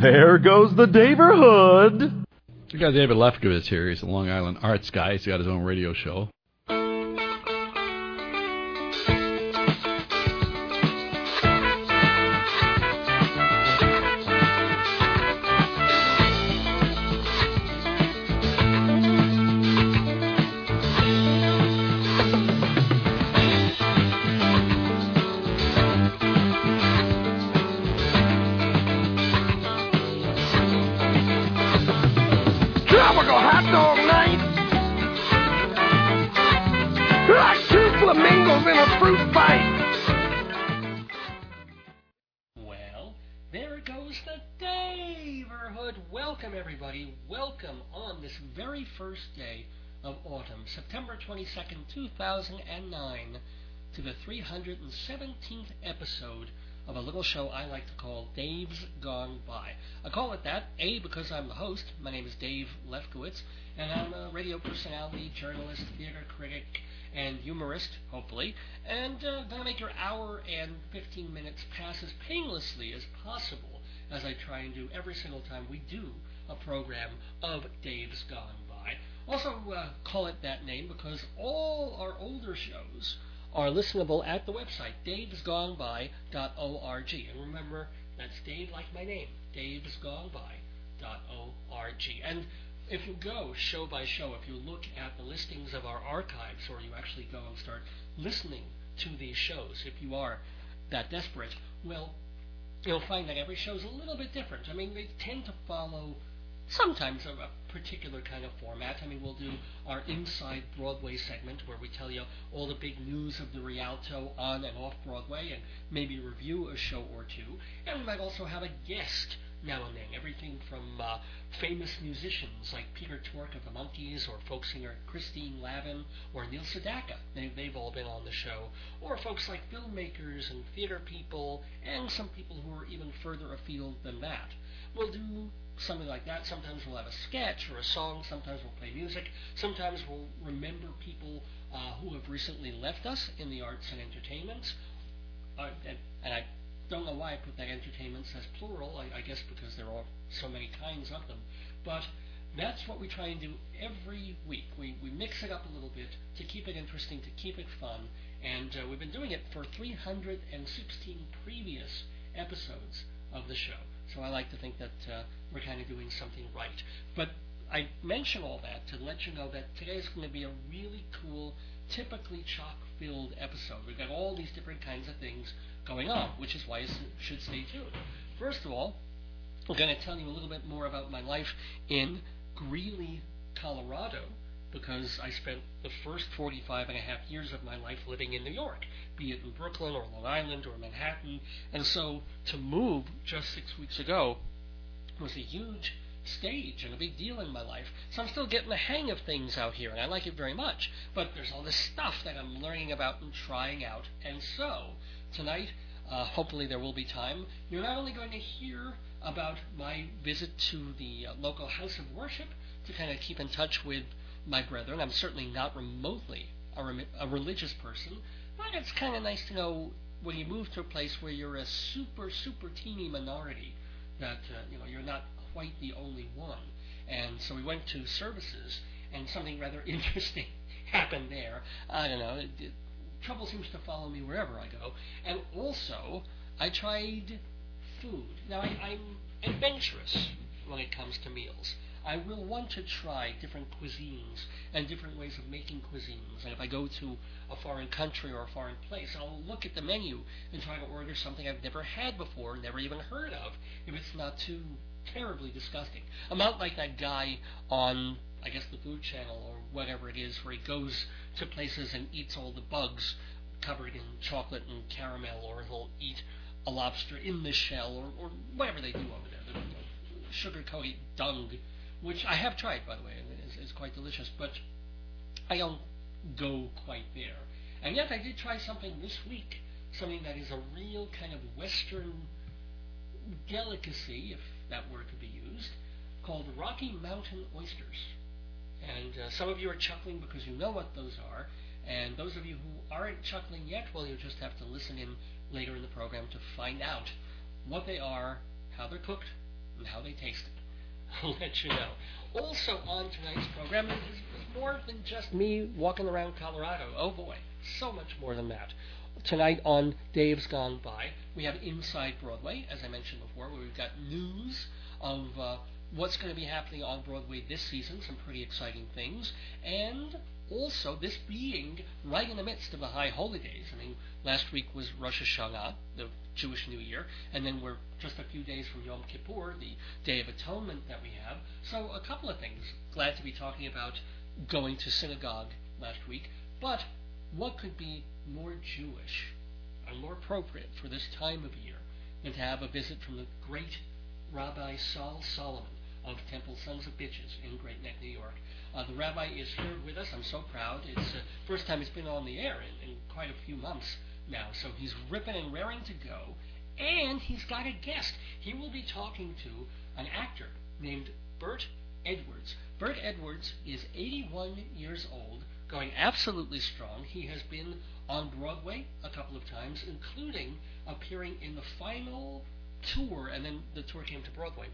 There goes the neighborhood. We got David Lefkowitz here. He's a Long Island arts guy. He's got his own radio show. First day of autumn, September 22nd, 2009, to the 317th episode of a little show I like to call Dave's Gone By. I call it that, A, because I'm the host. My name is Dave Lefkowitz, and I'm a radio personality, journalist, theater critic, and humorist, hopefully, and uh, to make your hour and 15 minutes pass as painlessly as possible as I try and do every single time we do a program of Dave's Gone By. Also, uh, call it that name because all our older shows are listenable at the website, davesgoneby.org. And remember, that's Dave like my name, davesgoneby.org. And if you go show by show, if you look at the listings of our archives, or you actually go and start listening to these shows, if you are that desperate, well, you'll find that every show is a little bit different. I mean, they tend to follow sometimes a, a particular kind of format. I mean, we'll do our Inside Broadway segment where we tell you all the big news of the Rialto on and off Broadway and maybe review a show or two. And we might also have a guest now and then. Everything from uh, famous musicians like Peter Tork of the Monkees or folk singer Christine Lavin or Neil Sedaka. They, they've all been on the show. Or folks like filmmakers and theater people and some people who are even further afield than that. We'll do something like that. Sometimes we'll have a sketch or a song. Sometimes we'll play music. Sometimes we'll remember people uh, who have recently left us in the arts and entertainments. Uh, and, and I don't know why I put that entertainments as plural. I, I guess because there are so many kinds of them. But that's what we try and do every week. We, we mix it up a little bit to keep it interesting, to keep it fun. And uh, we've been doing it for 316 previous episodes of the show. So I like to think that uh, we're kind of doing something right. But I mention all that to let you know that today is going to be a really cool, typically chock-filled episode. We've got all these different kinds of things going on, which is why you should stay tuned. First of all, I'm going to tell you a little bit more about my life in Greeley, Colorado, because I spent the first 45 and a half years of my life living in New York, be it in Brooklyn or Long Island or Manhattan. And so to move just six weeks ago was a huge stage and a big deal in my life. So I'm still getting the hang of things out here, and I like it very much. But there's all this stuff that I'm learning about and trying out. And so tonight, uh, hopefully there will be time, you're not only going to hear about my visit to the uh, local house of worship to kind of keep in touch with my brethren. I'm certainly not remotely a, a religious person, but it's kind of nice to know when you move to a place where you're a super, super teeny minority that uh, you know you're not quite the only one. And so we went to services, and something rather interesting happened there. I don't know. It, it, trouble seems to follow me wherever I go. And also, I tried food. Now, I, I'm adventurous when it comes to meals. I will want to try different cuisines and different ways of making cuisines. And if I go to a foreign country or a foreign place, I'll look at the menu and try to order something I've never had before, never even heard of, if it's not too terribly disgusting. I'm not like that guy on, I guess, the Food Channel or whatever it is, where he goes to places and eats all the bugs covered in chocolate and caramel, or he'll eat a lobster in the shell, or, or whatever they do over there. The, the sugar-coated dung which I have tried, by the way, and it's quite delicious, but I don't go quite there. And yet I did try something this week, something that is a real kind of Western delicacy, if that word could be used, called Rocky Mountain oysters. And uh, some of you are chuckling because you know what those are, and those of you who aren't chuckling yet, well, you'll just have to listen in later in the program to find out what they are, how they're cooked, and how they tasted. Let you know. Also on tonight's program is, is more than just me walking around Colorado. Oh boy, so much more than that. Tonight on Dave's Gone By, we have Inside Broadway, as I mentioned before, where we've got news of uh, what's going to be happening on Broadway this season, some pretty exciting things, and also this being right in the midst of the high holidays. I mean, last week was Rosh Hashanah, the Jewish New Year, and then we're just a few days from Yom Kippur, the Day of Atonement that we have. So a couple of things. Glad to be talking about going to synagogue last week, but what could be more Jewish and more appropriate for this time of year than to have a visit from the great Rabbi Sol Solomon of Temple Sons of Bitches in Great Neck, New York. Uh, the rabbi is here with us. I'm so proud. It's the uh, first time he's been on the air in, in quite a few months now. So he's ripping and raring to go. And he's got a guest. He will be talking to an actor named Burt Edwards. Burt Edwards is 81 years old, going absolutely strong. He has been on Broadway a couple of times, including appearing in the final tour, and then the tour came to Broadway,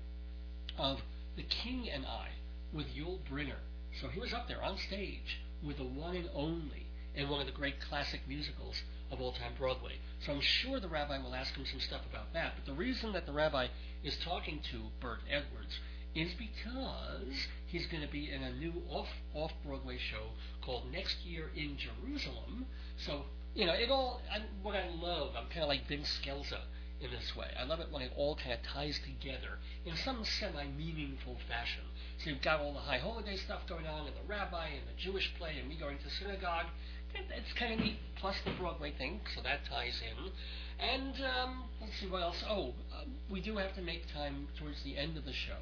of The King and I with Yul Brynner. So he was up there on stage with the one and only in one of the great classic musicals of all time Broadway. So I'm sure the rabbi will ask him some stuff about that. But the reason that the rabbi is talking to Burt Edwards is because he's going to be in a new off off Broadway show called Next Year in Jerusalem. So you know, it all. I, what I love, I'm kind of like Vince Scelza in this way. I love it when it all kind of ties together in some semi-meaningful fashion. So you've got all the high holiday stuff going on, and the rabbi, and the Jewish play, and me going to synagogue. It's kind of neat. Plus the Broadway thing, so that ties in. And um, let's see what else. Oh, uh, we do have to make time towards the end of the show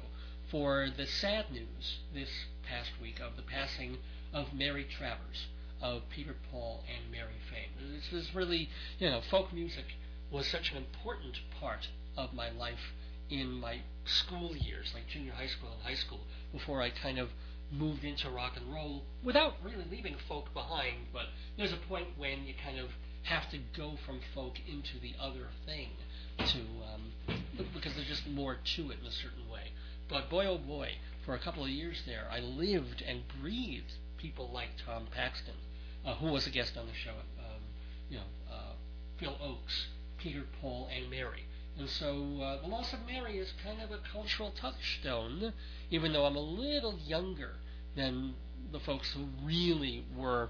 for the sad news this past week of the passing of Mary Travers of Peter, Paul, and Mary fame. This is really, you know, folk music was such an important part of my life in my school years, like junior high school and high school, before I kind of moved into rock and roll without really leaving folk behind. But there's a point when you kind of have to go from folk into the other thing to um, because there's just more to it in a certain way. But boy, oh boy, for a couple of years there, I lived and breathed people like Tom Paxton, uh, who was a guest on the show. Um, you know, uh, Phil Ochs, Peter, Paul, and Mary. And so uh, the loss of Mary is kind of a cultural touchstone, even though I'm a little younger than the folks who really were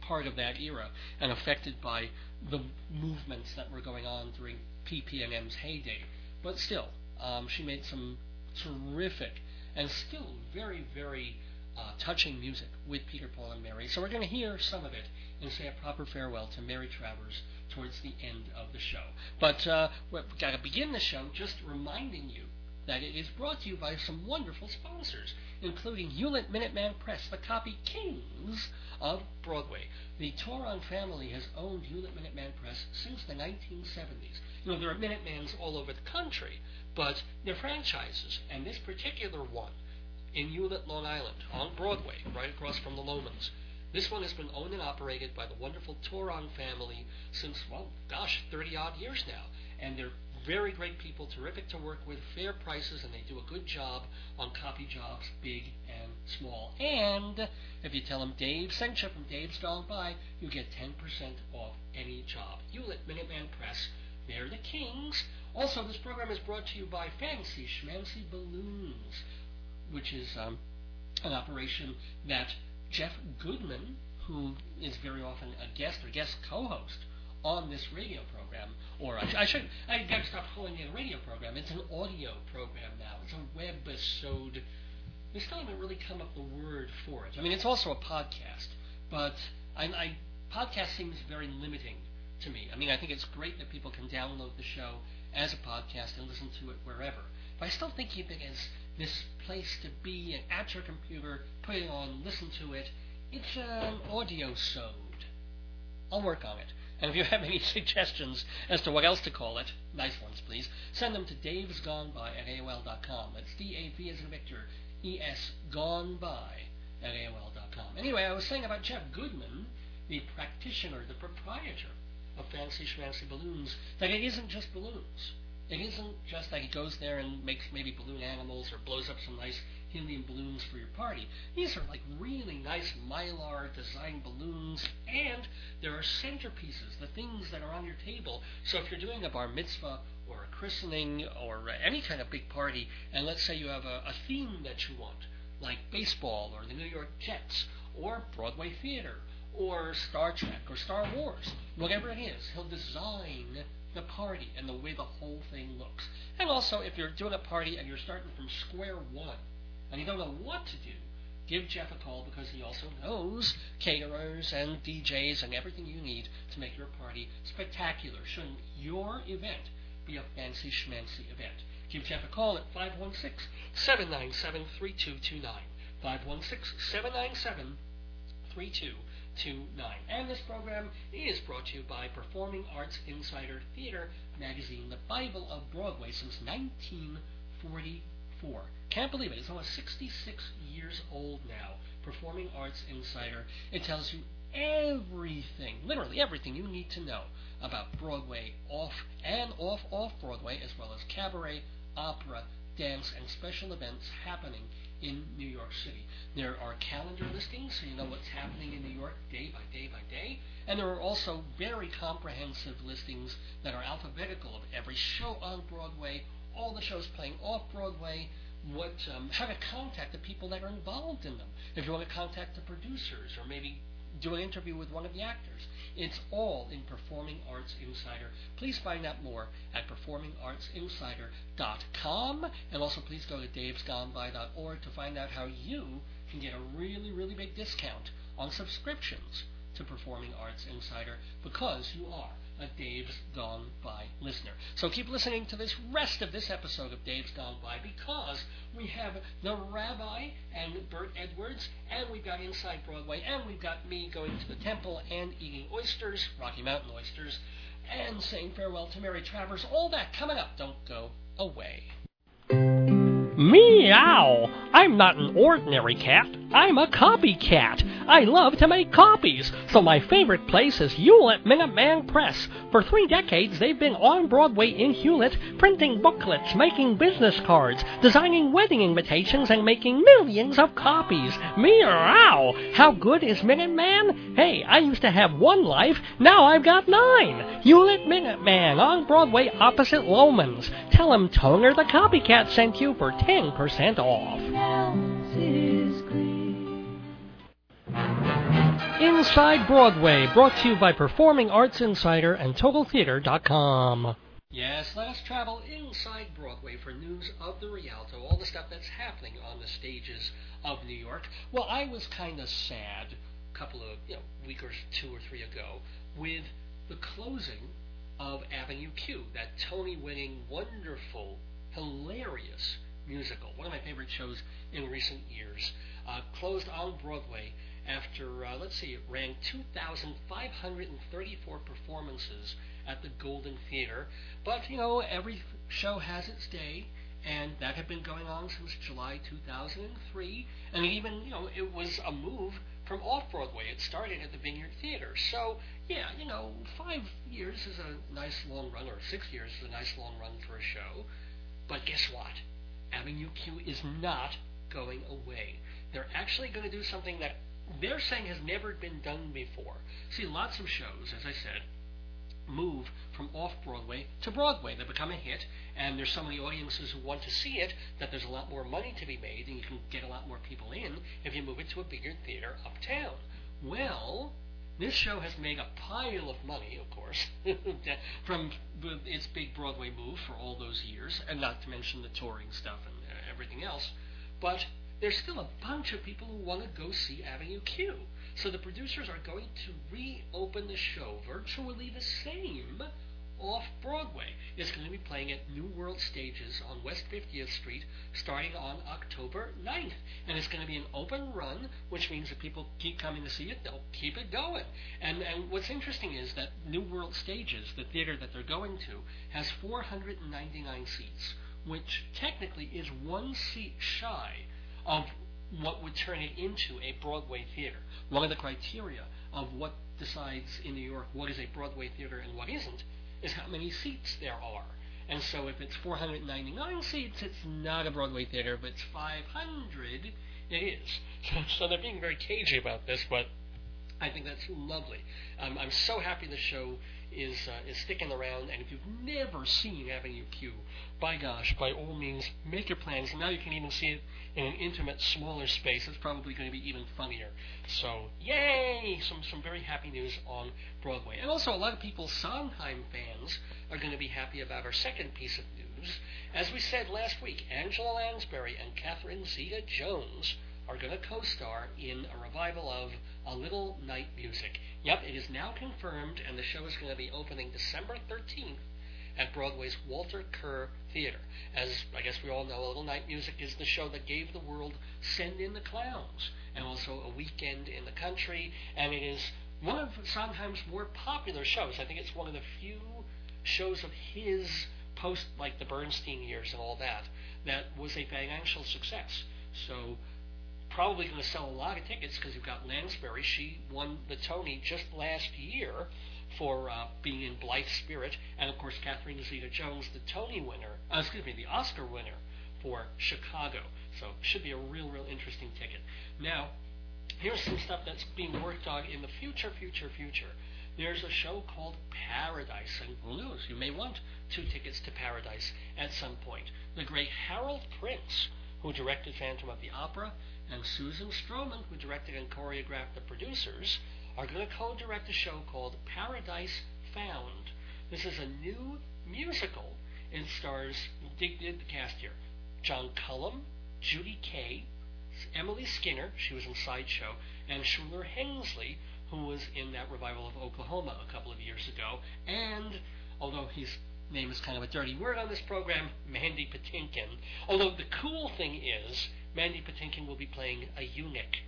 part of that era and affected by the movements that were going on during PPNM's heyday. But still, um, she made some terrific and still very, very uh, touching music with Peter, Paul, and Mary. So we're going to hear some of it and say a proper farewell to Mary Travers towards the end of the show. But uh, we've got to begin the show just reminding you that it is brought to you by some wonderful sponsors, including Hewlett Minuteman Press, the copy kings of Broadway. The Toron family has owned Hewlett Minuteman Press since the 1970s. You know, there are Minutemans all over the country, but they're franchises, and this particular one in Hewlett, Long Island, on Broadway, right across from the Loehmann's, this one has been owned and operated by the wonderful Toron family since, well, gosh, 30 odd years now. And they're very great people, terrific to work with, fair prices, and they do a good job on copy jobs, big and small. And if you tell them Dave sent you from Dave's Gone you get 10% off any job. Hewlett Minuteman Press, they're the kings. Also, this program is brought to you by Fancy Schmancy Balloons, which is um, an operation that Jeff Goodman, who is very often a guest or guest co-host on this radio program, or I, I should I gotta stop calling it a radio program. It's an audio program now. It's a webisode. They still haven't really come up the word for it. I mean, it's also a podcast, but I, I podcast seems very limiting to me. I mean, I think it's great that people can download the show as a podcast and listen to it wherever. But I still think of it as this place to be and at your computer, put it on, listen to it. It's an audio sode. I'll work on it. And if you have any suggestions as to what else to call it, nice ones please, send them to davesgoneby at AOL.com. That's D-A-V as in Victor, E-S gone by at AOL.com. Anyway, I was saying about Jeff Goodman, the practitioner, the proprietor of Fancy Schmancy Balloons, that it isn't just balloons. It isn't just that he goes there and makes maybe balloon animals or blows up some nice helium balloons for your party. These are like really nice mylar designed balloons, and there are centerpieces, the things that are on your table. So if you're doing a bar mitzvah or a christening or any kind of big party, and let's say you have a, a theme that you want, like baseball or the New York Jets or Broadway theater or Star Trek or Star Wars, whatever it is, he'll design the party and the way the whole thing looks. And also, if you're doing a party and you're starting from square one and you don't know what to do, give Jeff a call because he also knows caterers and DJs and everything you need to make your party spectacular. Shouldn't your event be a fancy schmancy event? Give Jeff a call at 516 797 3229. 516 797 3229. And this program is brought to you by Performing Arts Insider Theater magazine, the Bible of Broadway since 1944. Can't believe it. It's almost 66 years old now. Performing Arts Insider. It tells you everything, literally everything you need to know about Broadway, off and off off Broadway, as well as cabaret, opera, dance, and special events happening in New York City. There are calendar listings, so you know what's happening in New York day by day by day. And there are also very comprehensive listings that are alphabetical of every show on Broadway, all the shows playing off Broadway, what um, how to contact the people that are involved in them. If you want to contact the producers or maybe do an interview with one of the actors. It's all in Performing Arts Insider. Please find out more at performingartsinsider.com. And also, please go to davesgoneby.org to find out how you can get a really, really big discount on subscriptions to Performing Arts Insider because you are a Dave's Gone By listener. So keep listening to this rest of this episode of Dave's Gone By because we have the Rabbi and Burt Edwards, and we've got Inside Broadway, and we've got me going to the temple and eating oysters, Rocky Mountain oysters, and saying farewell to Mary Travers. All that coming up. Don't go away. Meow! I'm not an ordinary cat. I'm a copycat. I love to make copies, so my favorite place is Hewlett Minuteman Press. For three decades, they've been on Broadway in Hewlett, printing booklets, making business cards, designing wedding invitations, and making millions of copies. Meow! How good is Minuteman? Hey, I used to have one life, now I've got nine. Hewlett Minuteman on Broadway opposite Loehmann's. Tell him Toner the Copycat sent you for 10% off. Inside Broadway, brought to you by Performing Arts Insider and TotalTheater.com. Yes, let us travel inside Broadway for news of the Rialto, all the stuff that's happening on the stages of New York. Well, I was kind of sad a couple of, you know, week or two or three ago with the closing of Avenue Q, that Tony-winning, wonderful, hilarious musical, one of my favorite shows in recent years, uh, closed on Broadway after, uh, let's see, it ran 2,534 performances at the Golden Theater. But, you know, every show has its day, and that had been going on since July 2003. And even, you know, it was a move from off Broadway. It started at the Vineyard Theater. So, yeah, you know, five years is a nice long run, or six years is a nice long run for a show. But guess what? Avenue Q is not going away. They're actually going to do something that they're saying has never been done before. See, lots of shows, as I said, move from off Broadway to Broadway. They become a hit, and there's so many audiences who want to see it that there's a lot more money to be made, and you can get a lot more people in if you move it to a bigger theater uptown. Well, this show has made a pile of money, of course, from its big Broadway move for all those years, and not to mention the touring stuff and uh, everything else. But there's still a bunch of people who want to go see Avenue Q. So the producers are going to reopen the show virtually the same off Broadway. It's going to be playing at New World Stages on West 50th Street starting on October 9th. And it's going to be an open run, which means if people keep coming to see it, they'll keep it going. And, and what's interesting is that New World Stages, the theater that they're going to, has 499 seats, which technically is one seat shy of what would turn it into a Broadway theater. One of the criteria of what decides in New York what is a Broadway theater and what isn't is how many seats there are. And so if it's 499 seats, it's not a Broadway theater. If it's 500, it is. So, so they're being very cagey about this, but I think that's lovely. Um, I'm so happy the show is uh, is sticking around. And if you've never seen Avenue Q, by gosh, by all means, make your plans. Now you can even see it in an intimate, smaller space. It's probably going to be even funnier. So, yay! Some some very happy news on Broadway. And also, a lot of people, Sondheim fans, are going to be happy about our second piece of news. As we said last week, Angela Lansbury and Catherine Zeta-Jones are going to co-star in a revival of A Little Night Music. Yep, it is now confirmed, and the show is going to be opening December 13th at Broadway's Walter Kerr Theater. As I guess we all know, Little Night Music is the show that gave the world Send in the Clowns, and also A Weekend in the Country, and it is one of Sondheim's more popular shows. I think it's one of the few shows of his post, like the Bernstein years and all that, that was a financial success. So probably going to sell a lot of tickets because you've got Lansbury. She won the Tony just last year for uh, being in Blithe Spirit, and of course Catherine Zeta-Jones, the Tony winner, uh, excuse me, the Oscar winner for Chicago. So should be a real, real interesting ticket. Now, here's some stuff that's being worked on in the future, future, future. There's a show called Paradise, and who knows, you may want two tickets to Paradise at some point. The great Harold Prince, who directed Phantom of the Opera, and Susan Stroman, who directed and choreographed the producers, are going to co-direct a show called Paradise Found. This is a new musical. It stars, dig the cast here, John Cullum, Judy Kaye, Emily Skinner, she was in Sideshow, and Shuler Hensley, who was in that revival of Oklahoma a couple of years ago, and although his name is kind of a dirty word on this program, Mandy Patinkin. Although the cool thing is, Mandy Patinkin will be playing a eunuch.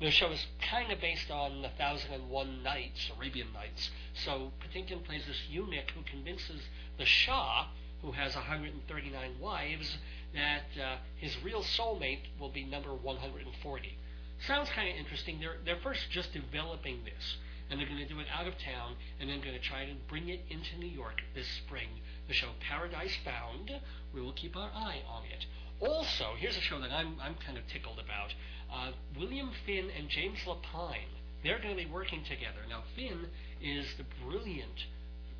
The show is kind of based on The Thousand and One Nights, Arabian Nights. So Patinkin plays this eunuch who convinces the Shah, who has 139 wives, that uh, his real soulmate will be number 140. Sounds kind of interesting. They're they're first just developing this, and they're going to do it out of town, and then going to try to bring it into New York this spring. The show Paradise Found. We will keep our eye on it. Also, here's a show that I'm I'm kind of tickled about. Uh, William Finn and James Lapine. They're going to be working together. Now, Finn is the brilliant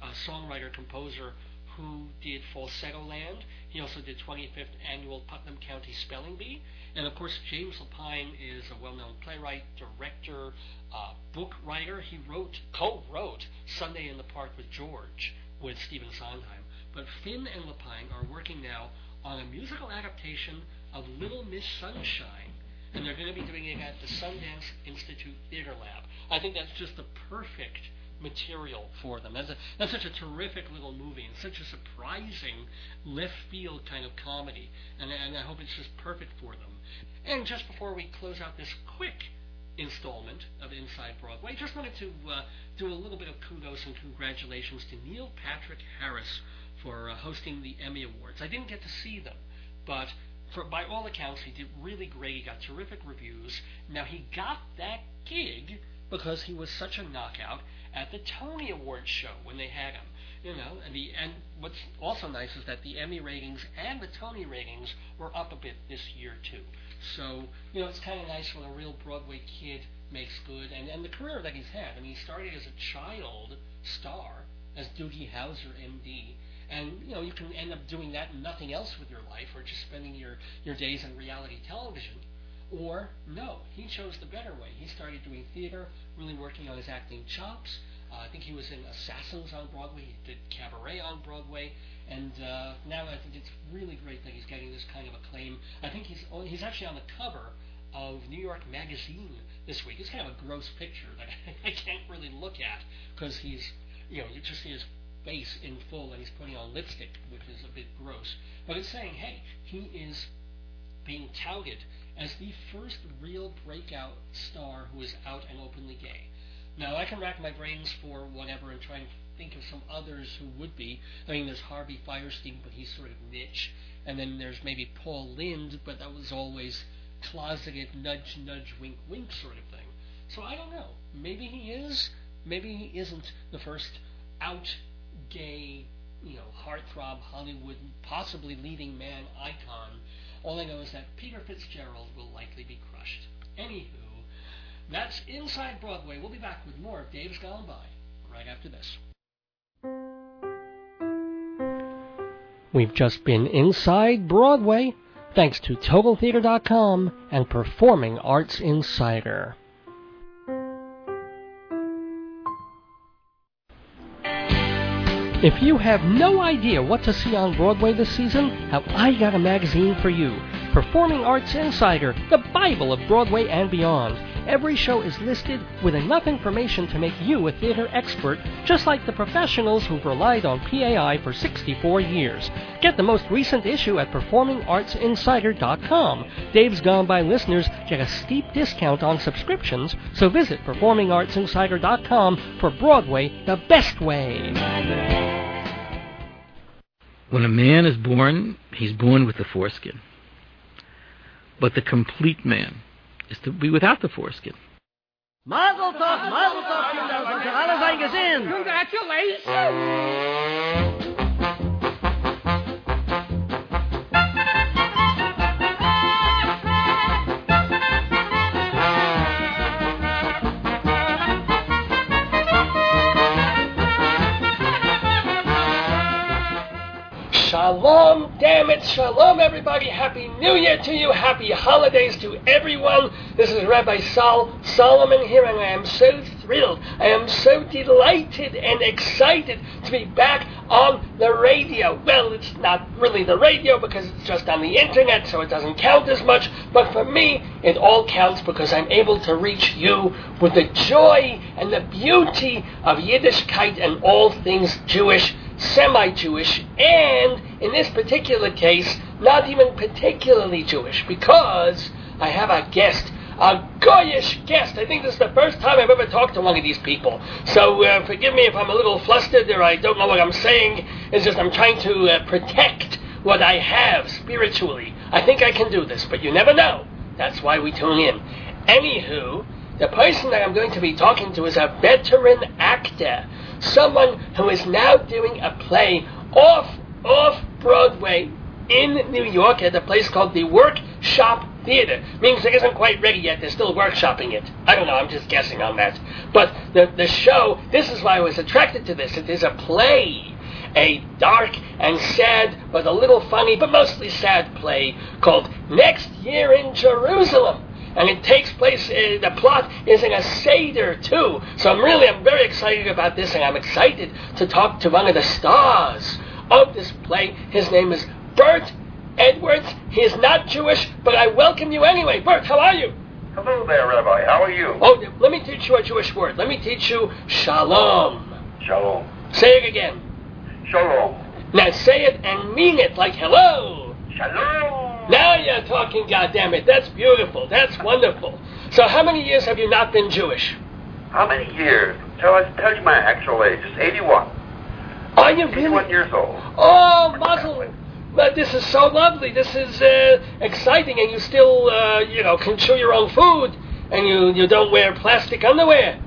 uh, songwriter composer who did Falsettoland. He also did 25th Annual Putnam County Spelling Bee. And of course, James Lapine is a well known playwright, director, uh, book writer. He wrote, co wrote Sunday in the Park with George with Stephen Sondheim. But Finn and Lapine are working now on a musical adaptation of Little Miss Sunshine. And they're going to be doing it at the Sundance Institute Theater Lab. I think that's just the perfect material for them. That's, a, that's such a terrific little movie and such a surprising left field kind of comedy. And, and I hope it's just perfect for them. And just before we close out this quick installment of Inside Broadway, I just wanted to uh, do a little bit of kudos and congratulations to Neil Patrick Harris for uh, hosting the Emmy Awards. I didn't get to see them, but for, by all accounts, he did really great. He got terrific reviews. Now, he got that gig because he was such a knockout at the Tony Awards show when they had him. You know, and the and what's also nice is that the Emmy ratings and the Tony ratings were up a bit this year too. So you know, it's kind of nice when a real Broadway kid makes good, and and the career that he's had. I mean, he started as a child star as Doogie Howser, M.D. And you know, you can end up doing that and nothing else with your life, or just spending your your days in reality television. Or, no, he chose the better way. He started doing theater, really working on his acting chops. Uh, I think he was in Assassins on Broadway. He did Cabaret on Broadway, and uh, now I think it's really great that he's getting this kind of acclaim. I think he's oh, he's actually on the cover of New York Magazine this week. It's kind of a gross picture that I can't really look at because he's, you know, you just see his face in full and he's putting on lipstick, which is a bit gross. But it's saying, hey, he is being touted as the first real breakout star who is out and openly gay. Now, I can rack my brains for whatever and try and think of some others who would be. I mean, there's Harvey Fierstein, but he's sort of niche. And then there's maybe Paul Lynde, but that was always closeted, nudge, nudge, wink, wink sort of thing. So I don't know. Maybe he is. Maybe he isn't the first out gay you know, heartthrob Hollywood, possibly leading man icon. All I know is that Peter Fitzgerald will likely be crushed. Anywho, that's Inside Broadway. We'll be back with more of Dave's Gone By right after this. We've just been inside Broadway thanks to TotalTheater.com and Performing Arts Insider. If you have no idea what to see on Broadway this season, have I got a magazine for you. Performing Arts Insider, the Bible of Broadway and beyond. Every show is listed with enough information to make you a theater expert, just like the professionals who've relied on PAI for 64 years. Get the most recent issue at PerformingArtsInsider.com. Dave's Gone By listeners get a steep discount on subscriptions, so visit PerformingArtsInsider.com for Broadway the best way. When a man is born, he's born with the foreskin. But the complete man is to be without the foreskin. Mazel tov, mazel tov, Kinder, sind ihr alle sein gesehen? Shalom, damn it, shalom, everybody. Happy New Year to you. Happy holidays to everyone. This is Rabbi Sol Solomon here, and I am so thrilled. I am so delighted and excited to be back on the radio. Well, it's not really the radio because it's just on the internet, so it doesn't count as much. But for me, it all counts because I'm able to reach you with the joy and the beauty of Yiddishkeit and all things Jewish semi-Jewish, and in this particular case, not even particularly Jewish, because I have a guest, a goyish guest. I think this is the first time I've ever talked to one of these people. So uh, forgive me if I'm a little flustered or I don't know what I'm saying. It's just I'm trying to uh, protect what I have spiritually. I think I can do this, but you never know. That's why we tune in. Anywho, the person that I'm going to be talking to is a veteran actor someone who is now doing a play off off Broadway in New York at a place called the Workshop Theater. Means it isn't quite ready yet. They're still workshopping it. I don't know. I'm just guessing on that. But the the show. This is why I was attracted to this. It is a play. A dark and sad, but a little funny, but mostly sad play called Next Year in Jerusalem and it takes place. Uh, the plot is in a seder too. So I'm really, I'm very excited about this, and I'm excited to talk to one of the stars of this play. His name is Burt Edwards. He is not Jewish, but I welcome you anyway. Burt, how are you? Hello there, Rabbi. How are you? Oh, let me teach you a Jewish word. Let me teach you shalom. Shalom. Say it again. Shalom. Now say it and mean it like hello. Shalom. Now you're talking, goddammit. That's beautiful. That's wonderful. So how many years have you not been Jewish? How many years? Tell us, tell you my actual age. It's 81. Are you 81 really? years old. Oh, Mazel. But this is so lovely. This is uh, exciting, and you still, uh, you know, can chew your own food, and you, you don't wear plastic underwear.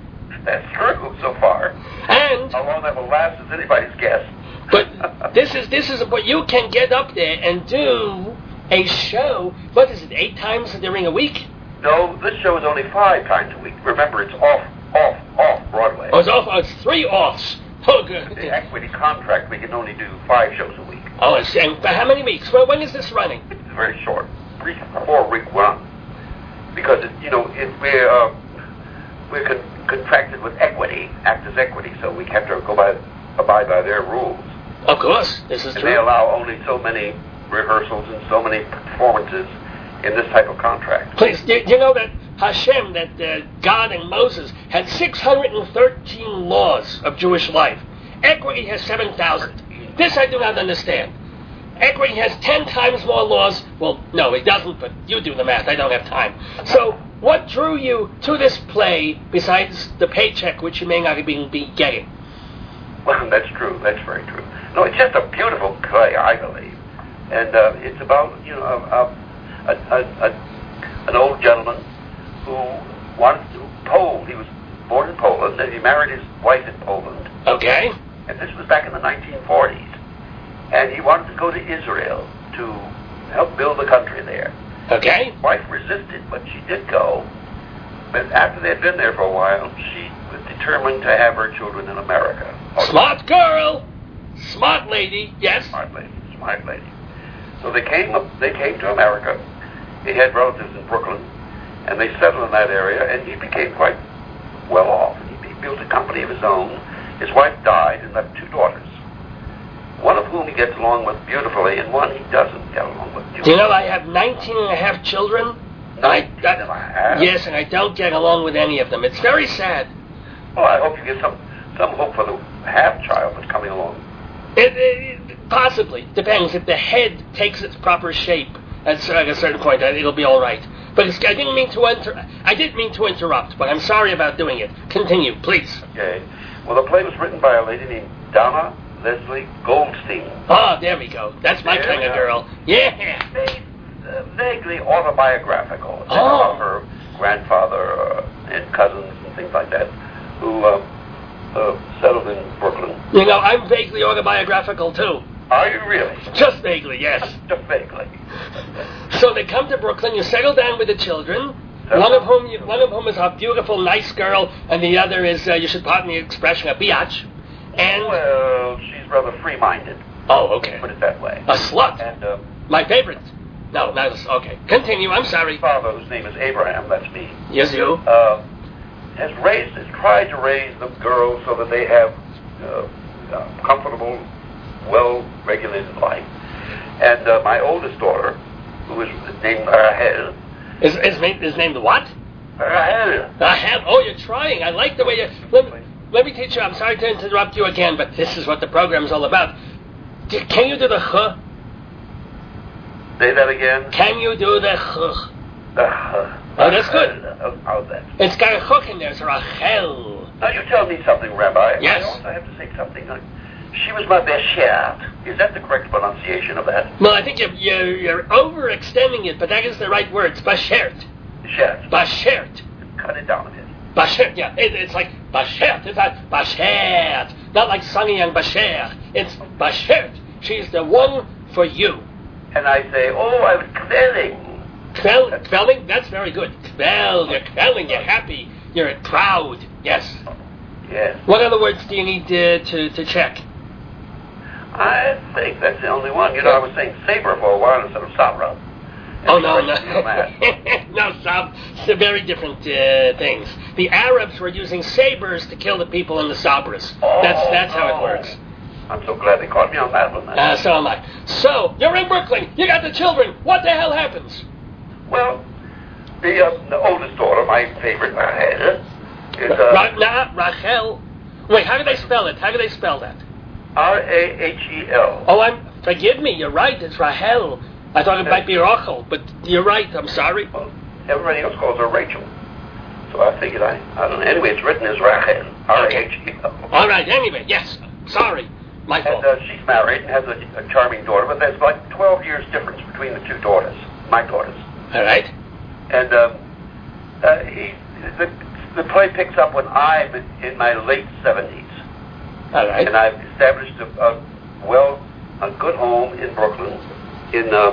That's true so far. And How long that will last is anybody's guess. but this is this is what you can get up there and do a show. What is it? Eight times during a week? no, this show is only five times a week. Remember, it's off, off, off Broadway. Oh, it's off. Oh, it's three offs. Oh, good. the equity contract, we can only do five shows a week. Oh, it's, and for how many weeks? Well, when is this running? It's very short, three, four week run, because it, you know it, we're uh, we're con- contracted with equity, actors equity, so we have to go by abide by their rules, Of course, this is and they allow only so many rehearsals and so many performances in this type of contract. Please, do, do you know that Hashem, that uh, God and Moses had 613 laws of Jewish life. Equity has 7,000. This I do not understand. Equity has 10 times more laws. Well, no, it doesn't, but you do the math. I don't have time. So, what drew you to this play besides the paycheck, which you may not even be getting? Well, that's true. That's very true. No, it's just a beautiful play, I believe, and uh, it's about you know a, a, a, a, an old gentleman who wanted to Pole. He was born in Poland, and he married his wife in Poland, Okay? and this was back in the 1940s. and he wanted to go to Israel to help build the country there. Okay. His wife resisted, but she did go. But after they'd been there for a while, she was determined to have her children in America. Oh, Smart girl. Smart lady. Yes. Smart lady, smart lady. So they came up. They came to America. He had relatives in Brooklyn, and they settled in that area. And he became quite well off. He, he built a company of his own. His wife died and left two daughters. One of whom he gets along with beautifully, and one he doesn't get along with Do beautifully. you know I have 19 and a half children? I, Nineteen and a half? Yes, and I don't get along with any of them. It's very sad. Well, I hope you get some some hope for the half child that's coming along. It, it, possibly depends if the head takes its proper shape at a certain point. uh, It'll be all right. But it's, I didn't mean to inter- I didn't mean to interrupt, but I'm sorry about doing it. Continue, please. Okay. Well, the play was written by a lady named Donna Leslie Goldstein. Ah, there we go. That's my There kind of girl. Yeah. Uh, vaguely autobiographical. It's Oh. about her grandfather uh, and cousins and things like that who uh, uh, settled in Brooklyn. You know, I'm vaguely autobiographical too. Are you really? Just vaguely, yes. Just vaguely. So they come to Brooklyn. You settle down with the children. One of whom, you, one of whom is a beautiful, nice girl, and the other is, uh, you should pardon the expression, a biatch. And Well, she's rather free-minded, oh, okay, put it that way. a slut. And uh, My favorite. No, not a, okay. Continue. I'm sorry. father, whose name is Abraham, that's me, Yes, you. uh, has raised, has tried to raise the girls so that they have uh, uh, comfortable, well-regulated life. And uh, my oldest daughter, who is named Rahel, Is his name is named what? Rahel, have. Oh, you're trying. I like the way you. Let me, let me teach you. I'm sorry to interrupt you again, but this is what the program is all about. D- Can you do the huh? say that again. Can you do the huh? Uh, Oh, that's good. Uh, how's that? It's got a hook in there. It's Rachel. Now you tell me something, Rabbi. Yes. I also have to say something. She was my beshert. Is that the correct pronunciation of that? Well, I think you're, you're, you're overextending it, but that is the right word. It's bashert. Beshert. Bashert. Cut it down a bit. Bashert, yeah. It, it's like bashert. It's not bashert. Not like Sonny and Bashert. It's bashert. She's the one for you. And I say, oh, I was quelling. Quell, quelling? That's very good. Quell, you're quelling, you're happy, you're proud. Yes. Yes. What other words do you need to, to, to check? I think that's the only one. You know, I was saying saber for a while instead of sabra. Oh, no, question on that. no. no, Sab, it's very different uh, things. The Arabs were using sabers to kill the people in the Sabras. That's, that's how it Oh, works. I'm so glad they caught me on that one. then. Uh, so am I. So, you're in Brooklyn. You got the children. What the hell happens? well, the, uh, the oldest daughter, my favorite, Rahel, is uh, Ra- Rachel. Wait, how do they spell it? How do they spell that? R-A-H-E-L. Oh, I'm. Forgive me. You're right. It's Rahel. I thought it might be Rachel, but you're right. I'm sorry. Well, everybody else calls her Rachel. So I figured I, I don't know. Anyway, it's written as Rachel. R-A-H-E-L. All right. Anyway, yes. Sorry. My fault. And uh, she's married and has a, a charming daughter, but there's like 12 years difference between the two daughters, my daughters. All right. And um, uh, he, the, the play picks up when I'm in my late 70s. All right. And I've established a, a well, a good home in Brooklyn, in uh,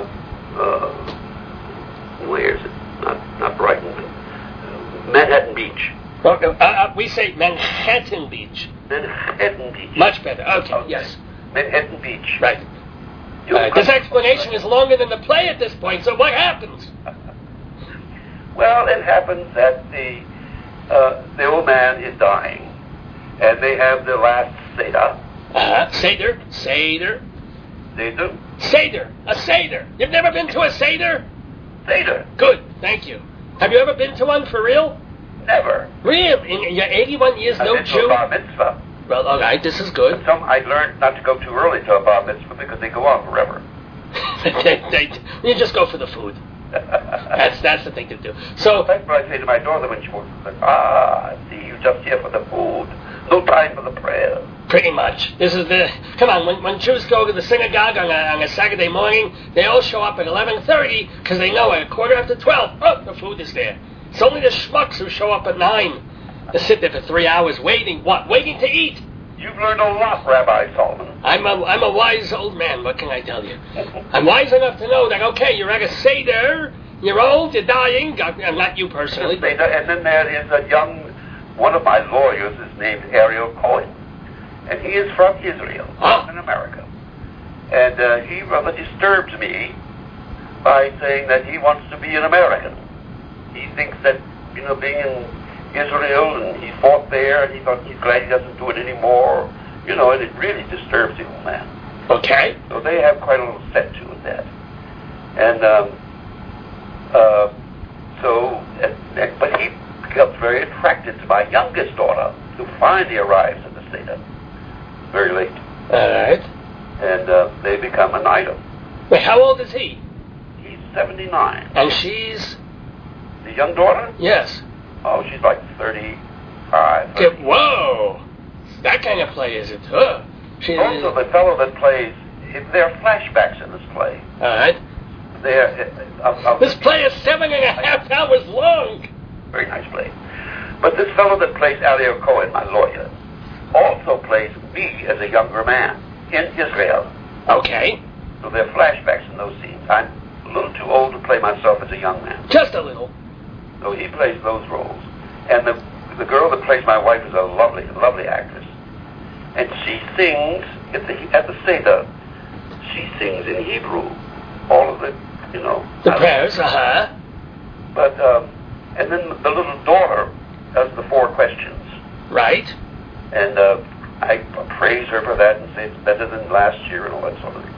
uh, where is it? Not not Brighton, but uh, Manhattan Beach. Well, uh, uh, we say Manhattan Beach. Manhattan Beach. Much better. Okay. Okay. Yes. Manhattan Beach. Right. Uh, this explanation is longer than the play at this point. So what happens? Well, it happens that the uh, the old man is dying, and they have the last seder. Uh, Seder. Seder. Do Seder. A Seder. You've never been to a Seder? seder. Good. Thank you. Have you ever been to one for real? Never. Real? In, your 81 years, I've no been to a Jew? bar mitzvah. Well, all right. This is good. Some I learned not to go too early to a bar mitzvah because they go on forever. they, they, you just go for the food. That's that's the thing to do. So That's what I say to my daughter when she walks in. like, Ah, I see you just here for the food. No time for the prayer. pretty much, this is the come on. When, when Jews go to the synagogue on a, on a Saturday morning, they all show up at 11:30 because they know at a quarter after 12, oh, the food is there. It's only the schmucks who show up at nine to sit there for three hours waiting. What? Waiting to eat? You've learned a lot, Rabbi Solomon. I'm a, I'm a wise old man. What can I tell you? I'm wise enough to know that, okay, you're at a Seder, you're old, you're dying, I'm not you personally. And then there is a young, one of my lawyers is named Ariel Cohen. And he is from Israel, Ah. in America. And uh, he rather disturbs me by saying that he wants to be an American. He thinks that, you know, being in Israel and he fought there and he thought he's glad he doesn't do it anymore. You know, and it really disturbs the old man. Okay. So they have quite a little set to with that. And um, uh, so, uh, but he becomes very attracted to my youngest daughter, who finally arrives at the Seder very late. All right. And uh, they become an item. Wait, how old is he? He's 79. And she's The young daughter? yes. Oh, she's like 35. Okay, whoa, that kind of play is it? Huh? She. Also, All the fellow that plays, there are flashbacks in this play. All right. There, uh, of, of This play is seven and a half hours long. Very nice play. But this fellow that plays Ariel Cohen, my lawyer, also plays me as a younger man in Israel. Okay, So there are flashbacks in those scenes. I'm a little too old to play myself as a young man. just a little. So he plays those roles. And the, the girl that plays my wife is a lovely, lovely actress. And she sings at the, at the Seder. She sings in Hebrew. All of it, you know. The prayers, uh huh. But, um, and then the little daughter does the four questions. Right. And uh, I praise her for that and say it's better than last year and all that sort of thing.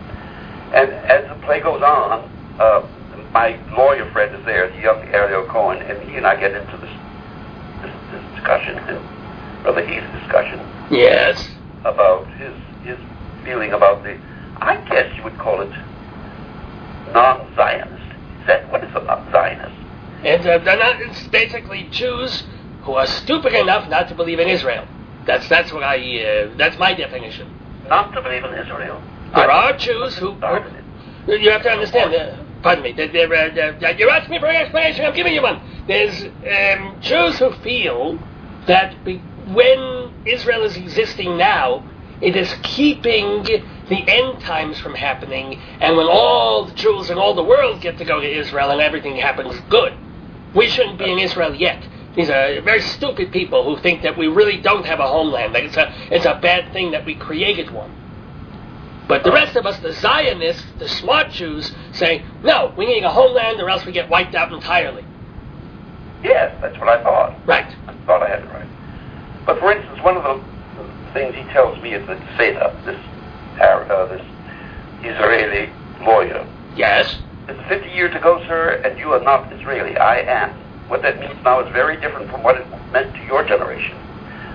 And as the play goes on, uh, my lawyer friend is there, the young Ariel Cohen, and he and I get into this, this, this discussion, and rather heated discussion Yes. About his his feeling about the, I guess you would call it non-Zionist. Is that what is a non-Zionist? And uh, they're not, it's basically Jews who are stupid enough not to believe in Israel. That's that's what I. Uh, that's my definition. Not to believe in Israel. There I- are Jews who. It. You have to understand. Uh, pardon me. Uh, there- you're asking me for an explanation. I'm giving you one. There's um, Jews who feel that be, when Israel is existing now, it is keeping the end times from happening, and when all the Jews in all the world get to go to Israel and everything happens good, we shouldn't be in Israel yet. These are very stupid people who think that we really don't have a homeland. That it's a it's a bad thing that we created one. But the rest of us, the Zionists, the smart Jews, say, no, we need a homeland or else we get wiped out entirely. Yes, that's what I thought. Right. I thought I had it right. But for instance, one of the things he tells me is that Seda, this uh, this Israeli lawyer, Yes. it's 50 years ago, sir, and you are not Israeli. I am. What that means now is very different from what it meant to your generation.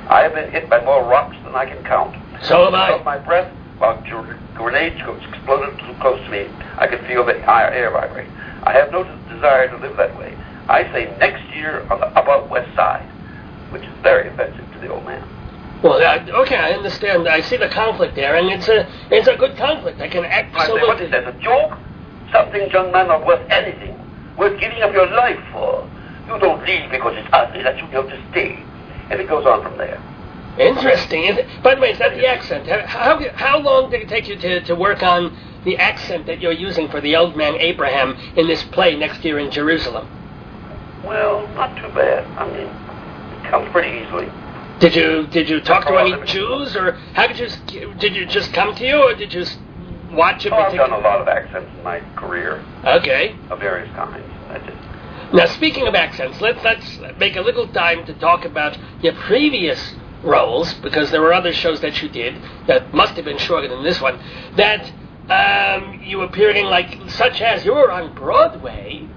I have been hit by more rocks than I can count. So am I. I. my breath, while gr- grenades exploded too close to me, I could feel the higher air vibrate. I have no desire to live that way. I say next year on the upper west side, which is very offensive to the old man. Well, uh, okay, I understand. I see the conflict there, and it's a it's a good conflict. I can I say, what is that, a joke? Something, young man, not worth anything. Worth giving up your life for. You don't leave because it's ugly, that you have to stay. And it goes on from there. Interesting. By the way, is that the accent? How, how long did it take you to, to work on the accent that you're using for the old man Abraham in this play next year in Jerusalem? Well, not too bad. I mean, it pretty easily. Did you did you talk to any Jews, or how did you did you just come to you, or did you watch a Oh, I've done a lot of accents in my career Okay. of various kinds. That's it. Now, speaking of accents, let's let's make a little time to talk about your previous roles, because there were other shows that you did that must have been shorter than this one. That um, you appeared in, like such as you were on Broadway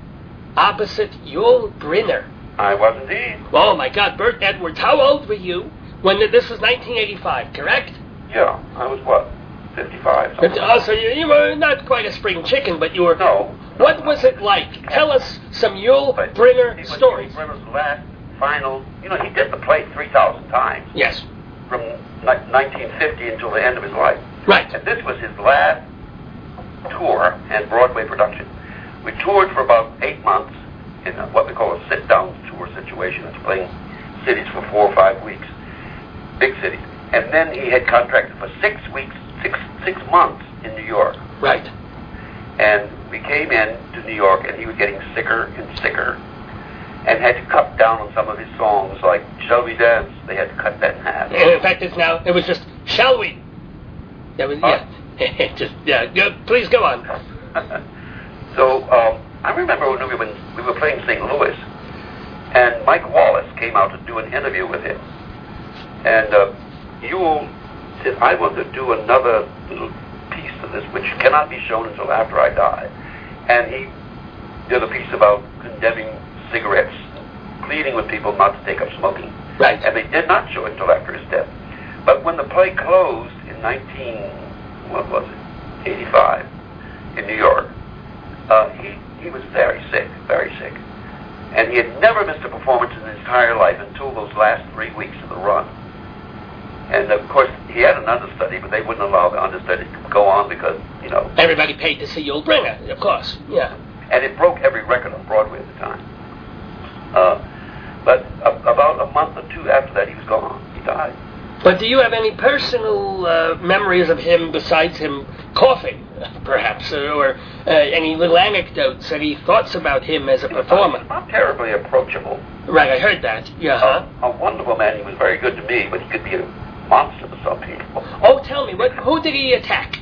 opposite Yul Brynner. I was indeed. Oh my God, Burt Edwards! How old were you when this was 1985? Correct? Yeah, I was what? 55. Oh, so you, you were not quite a spring chicken, but you were. No. What was it like? Tell us some Yul But Brynner was stories. Brynner's last final. You know, he did the play 3,000 times Yes. from ni- 1950 until the end of his life. Right. And this was his last tour and Broadway production. We toured for about eight months in a, what we call a sit-down tour situation. It's playing cities for four or five weeks, big cities. And then he had contracted for six weeks six six months in New York, Right. and we came in to New York, and he was getting sicker and sicker, and had to cut down on some of his songs, like "Shall We Dance." They had to cut that in half. And in fact, it's now. It was just, shall we? That was yeah. just yeah. Go, please go on. so um, I remember when we, when we were playing St. Louis, and Mike Wallace came out to do an interview with him, and uh, Yul said, "I want to do another little piece of this, which cannot be shown until after I die," and he did a piece about condemning cigarettes, pleading with people not to take up smoking, Right. and they did not show it until after his death. But when the play closed in 19, what was it, 85, in New York, uh, he, he was very sick, very sick. And he had never missed a performance in his entire life until those last three weeks of the run. And of course, he had an understudy, but they wouldn't allow the understudy to go on because, you know, Everybody paid to see Yul Brynner, of course. Yeah. and it broke every record on Broadway at the time. Uh, but a- about a month or two after that, he was gone. He died. But do you have any personal uh, memories of him besides him coughing, perhaps, or, uh, any little anecdotes, any thoughts about him as a performer? Not terribly approachable. Right, I heard that. Yeah. huh? A, a wonderful man. He was very good to me, but he could be a monster to some people. Oh, tell me, what? Who did he attack?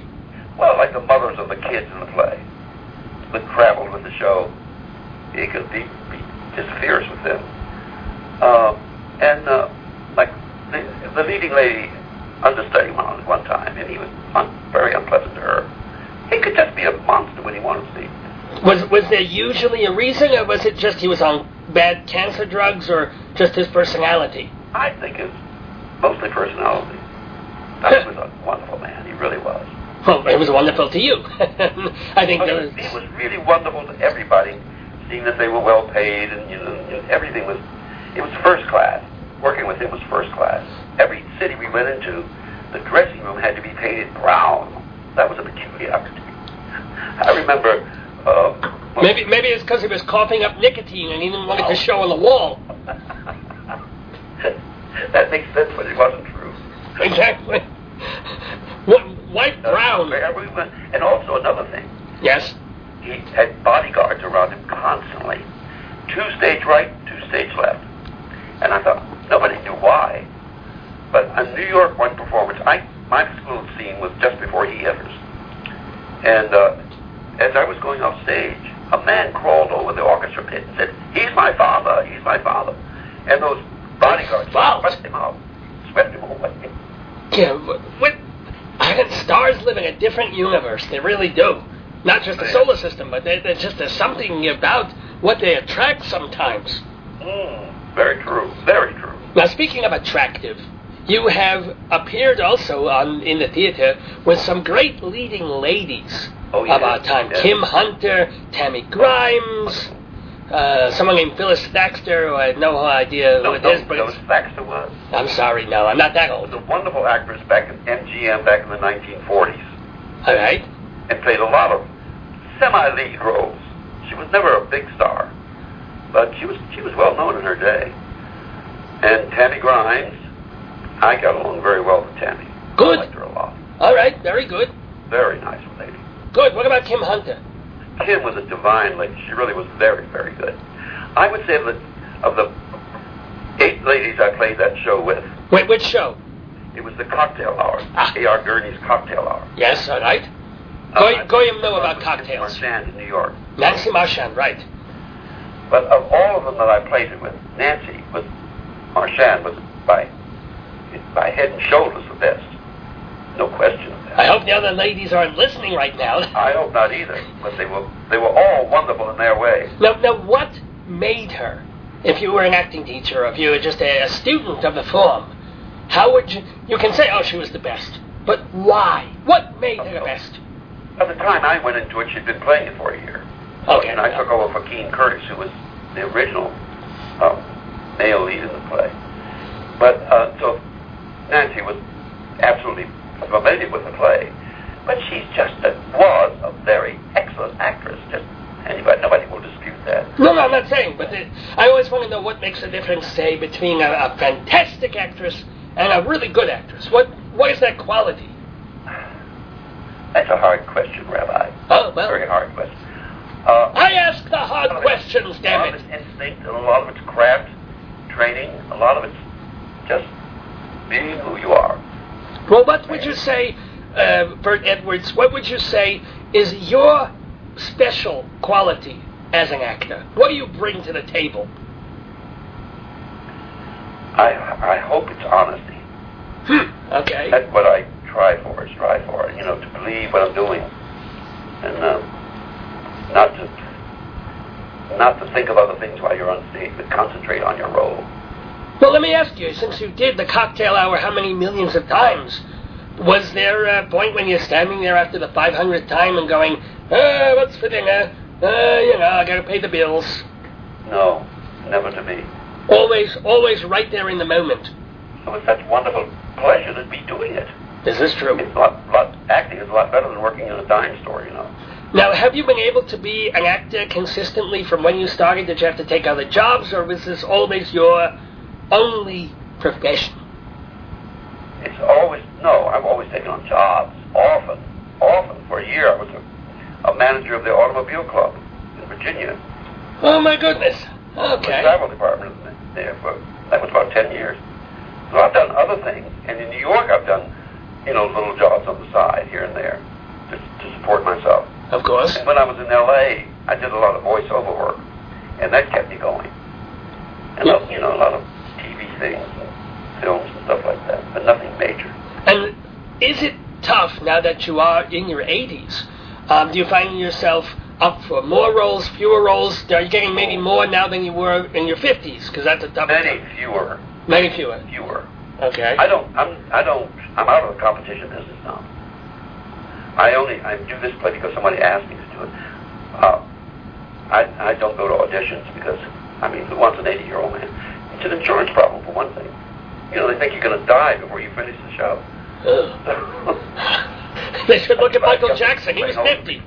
Well, like the mothers of the kids in the play that traveled with the show. He could be, be just fierce with them. Um, and uh, like the, the leading lady understudy went on one time, and he was un- very unpleasant to her. He could just be a monster when he wanted to be. Was was there usually a reason, or was it just he was on bad cancer drugs, or just his personality? I think it's mostly personality. That was a wonderful man. He really was. Well, it was wonderful to you. I think it, was. it was really wonderful to everybody, seeing that they were well paid and you know, everything was. It was first class. Working with him was first class. Every city we went into, the dressing room had to be painted brown. That was a peculiarity. I remember. Uh, Maybe maybe it's because he was coughing up nicotine and he didn't want it to show on the wall. that makes sense, but it wasn't true. Exactly. What, white brown. Where we went- And also another thing. Yes. he had bodyguards around him constantly. Two stage right, two stage left. And I thought, nobody knew why. But a New York one performance, I my school scene was just before he enters. And uh, as I was going off stage, a man crawled over the orchestra pit and said, He's my father, he's my father. And those bodyguards Wow. swept him out, swept him away. Yeah. What? I think stars live in a different universe. They really do. Not just the solar system, but there's just there's something about what they attract sometimes. Mm, very true, very true. Now, speaking of attractive, you have appeared also on in the theater with some great leading ladies Oh, of our time: yes. Kim Hunter, Tammy Grimes, uh, someone named Phyllis Thaxter. Who I had no idea No, who it no, is, but no, Baxter was. I'm sorry, no, I'm not that old. was a wonderful actress back in MGM back in the 1940s All right. and played a lot of semi-lead roles. She was never a big star, but she was she was well known in her day. And Tammy Grimes, I got along very well with Tammy. Good. I liked her a lot. All right, very good. Very nice lady. Good. What about Kim Hunter? Kim was a divine lady. She really was very, very good. I would say that of the eight ladies I played that show with, Wait, which show? it was the cocktail hour. Ah. A.R. Gurney's cocktail hour. Yes, all right. Uh, Goy- know about cocktails. Marchand in New York. Nancy Marchand, right. But of all of them that I played it with, Nancy Marchand was by by head and shoulders the best. No question of that. I hope the other ladies aren't listening right now. I hope not either, but they were they were all wonderful in their way. Now, now, what made her? If you were an acting teacher, if you were just a, a student of the form, how would you? You can say, "Oh, she was the best," but why? What made her the best? At the time I went into it, she'd been playing it for a year. Okay. And I took over for Keene Curtis, who was the original uh, male lead in the play. But uh, so Nancy was absolutely familiar with the play, but she's just a, was a very excellent actress. Just anybody, nobody will dispute that. No, no, I'm not saying, but it, I always want to know what makes the difference, say, between a, a fantastic actress and a really good actress. What what is that quality? That's a hard question, Rabbi. Oh, well. Very hard question. Uh, I ask the hard lot of it- questions, A damn lot of it's instinct, and a lot of it's craft, training. A lot of it's just being who you are. Well, what would you say, uh, Burt Edwards, what would you say is your special quality as an actor? What do you bring to the table? I I hope it's honesty. Okay. That's what I try for, strive for. You know, to believe what I'm doing, and um, not to not to think of other things while you're on stage, but concentrate on your role. Well, let me ask you, since you did the cocktail hour how many millions of times, was there a point when you're standing there after the 500th time and going, uh, what's for dinner? Uh, you know, I gotta pay the bills. No, never to be. Always, always right there in the moment. It was such wonderful pleasure to be doing it. Is this true? It's a lot, lot acting is a lot better than working in a dime store, you know. Now, have you been able to be an actor consistently from when you started? Did you have to take other jobs, or was this always your only profession? It's always no. I've always taken on jobs. Often, often. For a year, I was a, a manager of the automobile club in Virginia. Oh my goodness. Okay. The travel department there for that was about ten years. So I've done other things, and in New York, I've done you know little jobs on the side here and there to, to support myself. Of course. And when I was in L.A., I did a lot of voiceover work, and that kept me going. And Yeah. you know a lot of TV things, films and stuff like that, but nothing major. And is it tough now that you are in your 80s? Um, do you find yourself up for more roles, fewer roles? Are you getting maybe more now than you were in your 50s? Because that's a tough Many fewer, Many fewer. fewer. Okay. I don't. I'm. I don't. I'm out of the competition business now. I only. I do this play because somebody asked me to do it. Uh, I. I don't go to auditions because. I mean, who wants an 80 year old man? It's an insurance problem for one thing. You know, they think you're going to die before you finish the show. They should look at Michael Jackson. He was 50.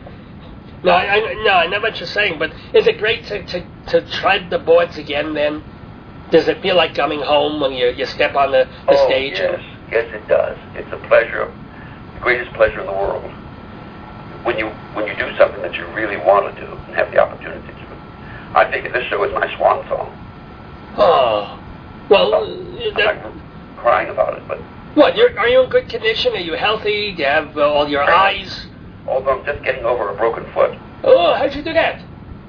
No, I, I, no, I know what you're saying, but is it great to, to, to tread the boards again then? Does it feel like coming home when you, you step on the, the oh, stage? Yes, yes, it does. It's a pleasure, the greatest pleasure in the world. When you when you do something that you really want to do and have the opportunity to. I think this show is my swan song. Oh. Well, uh, I'm that, not crying about it, but what, you're, are you in good condition? Are you healthy? Do you have uh, all your eyes? although I'm just getting over a broken foot. Oh, how'd you do that?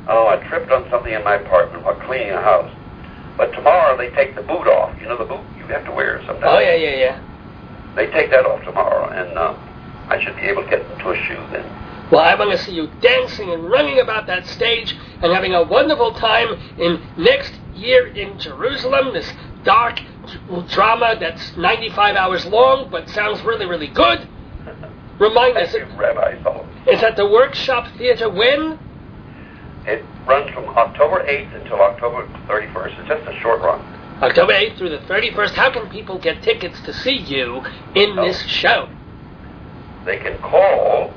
Oh, I tripped on something in my apartment while cleaning a house. But tomorrow they take the boot off. You know the boot you have to wear sometimes. Oh, yeah, yeah, yeah. They take that off tomorrow, and uh, I should be able to get into a shoe then. Well, I want to see you dancing and running about that stage and having a wonderful time in next year in Jerusalem, this dark drama that's 95 hours long but sounds really, really good. Remind us, Rabbi Solomon. it's at the Workshop Theater when? It runs from October 8th until October 31st. It's just a short run. October 8th through the 31st. How can people get tickets to see you in this show? They can call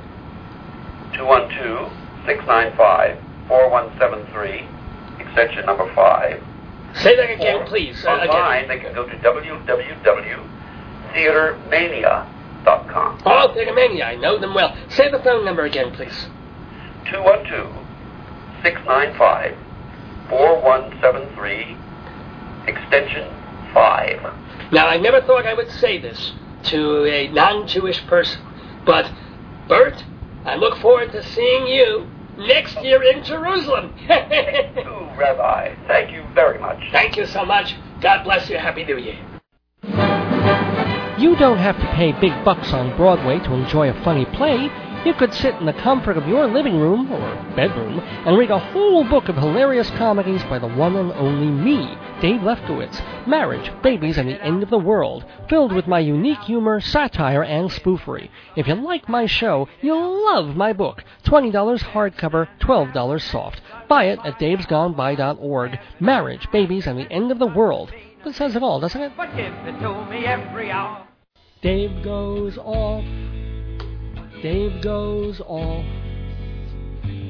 212-695-4173, extension number 5. Say that again, Or please. Uh, Online, again. they can go to www.theatermania.com. Oh, Theatermania, I know them well. Say the phone number again, please. 212-695-4173, extension 5. Now, I never thought I would say this to a non Jewish person, but Burt, I look forward to seeing you next year in Jerusalem. Ooh, Rabbi, thank you very much. Thank you so much. God bless you. Happy New Year. You don't have to pay big bucks on Broadway to enjoy a funny play. You could sit in the comfort of your living room or bedroom and read a whole book of hilarious comedies by the one and only me, Dave Lefkowitz. Marriage, babies, and the end of the world, filled with my unique humor, satire, and spoofery. If you like my show, you'll love my book. $20 hardcover, $12 soft. Buy it at davesgoneby.org. Marriage, babies, and the end of the world. That says it all, doesn't it? But give it to me every hour. Dave goes off. Dave goes off.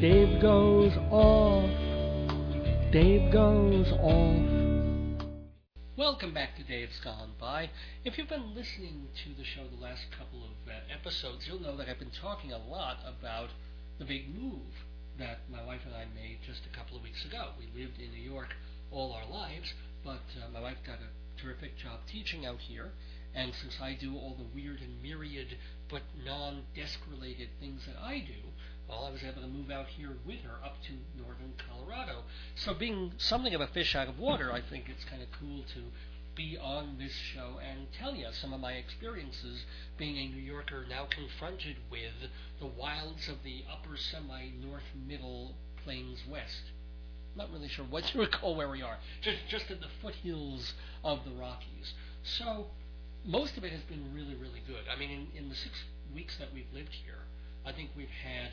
Dave goes off. Dave goes off. Welcome back to Dave's Gone By. If you've been listening to the show the last couple of uh, episodes, you'll know that I've been talking a lot about the big move that my wife and I made just a couple of weeks ago. We lived in New York all our lives, but uh, my wife got a terrific job teaching out here, and since I do all the weird and myriad but non-desk related things that I do, well, I was able to move out here with her up to northern Colorado. So, being something of a fish out of water, I think it's kind of cool to be on this show and tell you some of my experiences being a New Yorker now confronted with the wilds of the upper semi north middle plains west. Not really sure what to recall where we are, just, just at the foothills of the Rockies. So, most of it has been really, really good. I mean, in, in the six weeks that we've lived here, I think we've had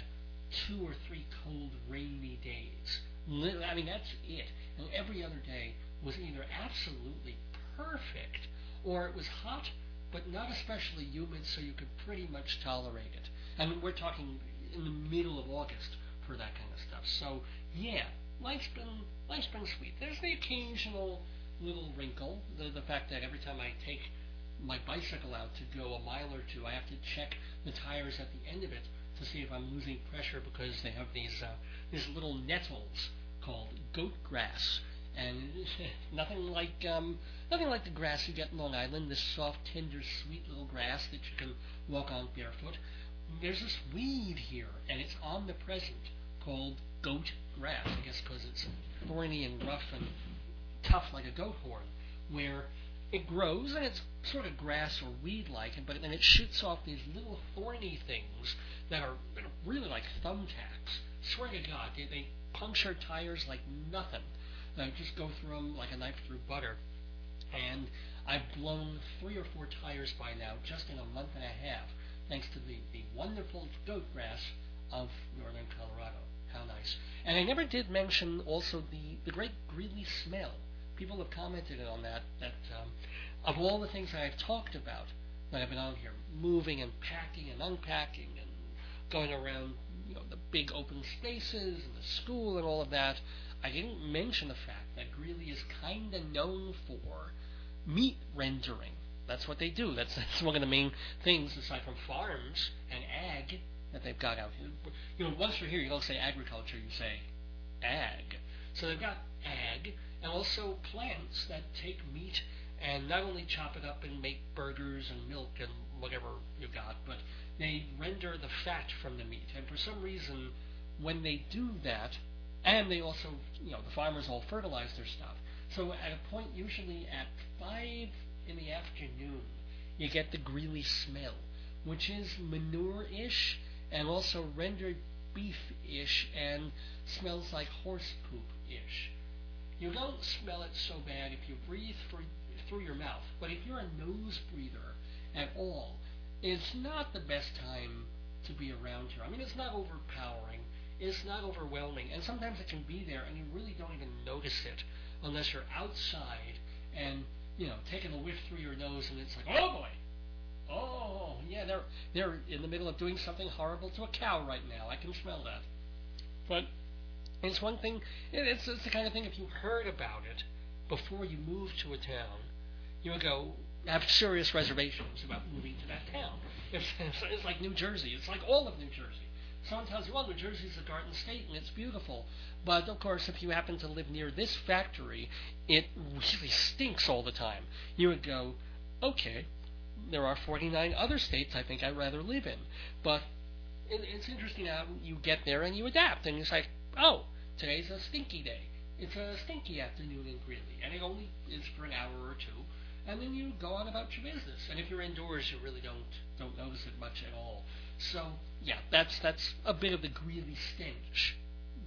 two or three cold, rainy days. I mean, that's it. And every other day was either absolutely perfect or it was hot but not especially humid, so you could pretty much tolerate it. And we're talking in the middle of August for that kind of stuff. So yeah, life's been life's been sweet. There's the occasional little wrinkle, the the fact that every time I take my bicycle out to go a mile or two, I have to check the tires at the end of it to see if I'm losing pressure because they have these uh, these little nettles called goat grass, and nothing like um, nothing like the grass you get in Long Island. This soft, tender, sweet little grass that you can walk on barefoot. There's this weed here, and it's omnipresent called goat grass. I guess because it's thorny and rough and tough like a goat horn, where it grows and it's sort of grass or weed like, but then it shoots off these little thorny things that are really like thumbtacks. Swear to God, they, they puncture tires like nothing. They just go through them like a knife through butter. And I've blown three or four tires by now, just in a month and a half, thanks to the, the wonderful goat grass of northern Colorado. How nice. And I never did mention also the, the great Greeley smell people have commented on that. That um, of all the things I've talked about that I've been on here, moving and packing and unpacking and going around, you know, the big open spaces and the school and all of that, I didn't mention the fact that Greeley is kind of known for meat rendering. That's what they do. That's, that's one of the main things, aside from farms and ag, that they've got out here. You know, once you're here, you don't say agriculture, you say ag. So they've got ag, and also plants that take meat and not only chop it up and make burgers and milk and whatever you got, but they render the fat from the meat. And for some reason, when they do that, and they also, you know, the farmers all fertilize their stuff. So at a point, usually at five in the afternoon, you get the Greeley smell, which is manure-ish and also rendered beef-ish and smells like horse poop-ish. You don't smell it so bad if you breathe through, through your mouth. But if you're a nose breather at all, it's not the best time to be around here. I mean, it's not overpowering. It's not overwhelming. And sometimes it can be there and you really don't even notice it unless you're outside and, you know, taking a whiff through your nose and it's like, oh boy, Oh, yeah, they're they're in the middle of doing something horrible to a cow right now. I can smell that. But it's one thing. It's, it's the kind of thing. If you heard about it before you moved to a town, you would go have serious reservations about moving to that town. It's, it's, like New Jersey. It's like all of New Jersey. Someone tells you, well, New Jersey's a garden state and it's beautiful. But of course, if you happen to live near this factory, it really stinks all the time. You would go, okay, there are 49 other states I think I'd rather live in. But it, it's interesting how you get there and you adapt. And it's like, oh, today's a stinky day. It's a stinky afternoon in Greeley, and it only is for an hour or two, and then you go on about your business. And if you're indoors, you really don't don't notice it much at all. So yeah, that's that's a bit of the Greeley stench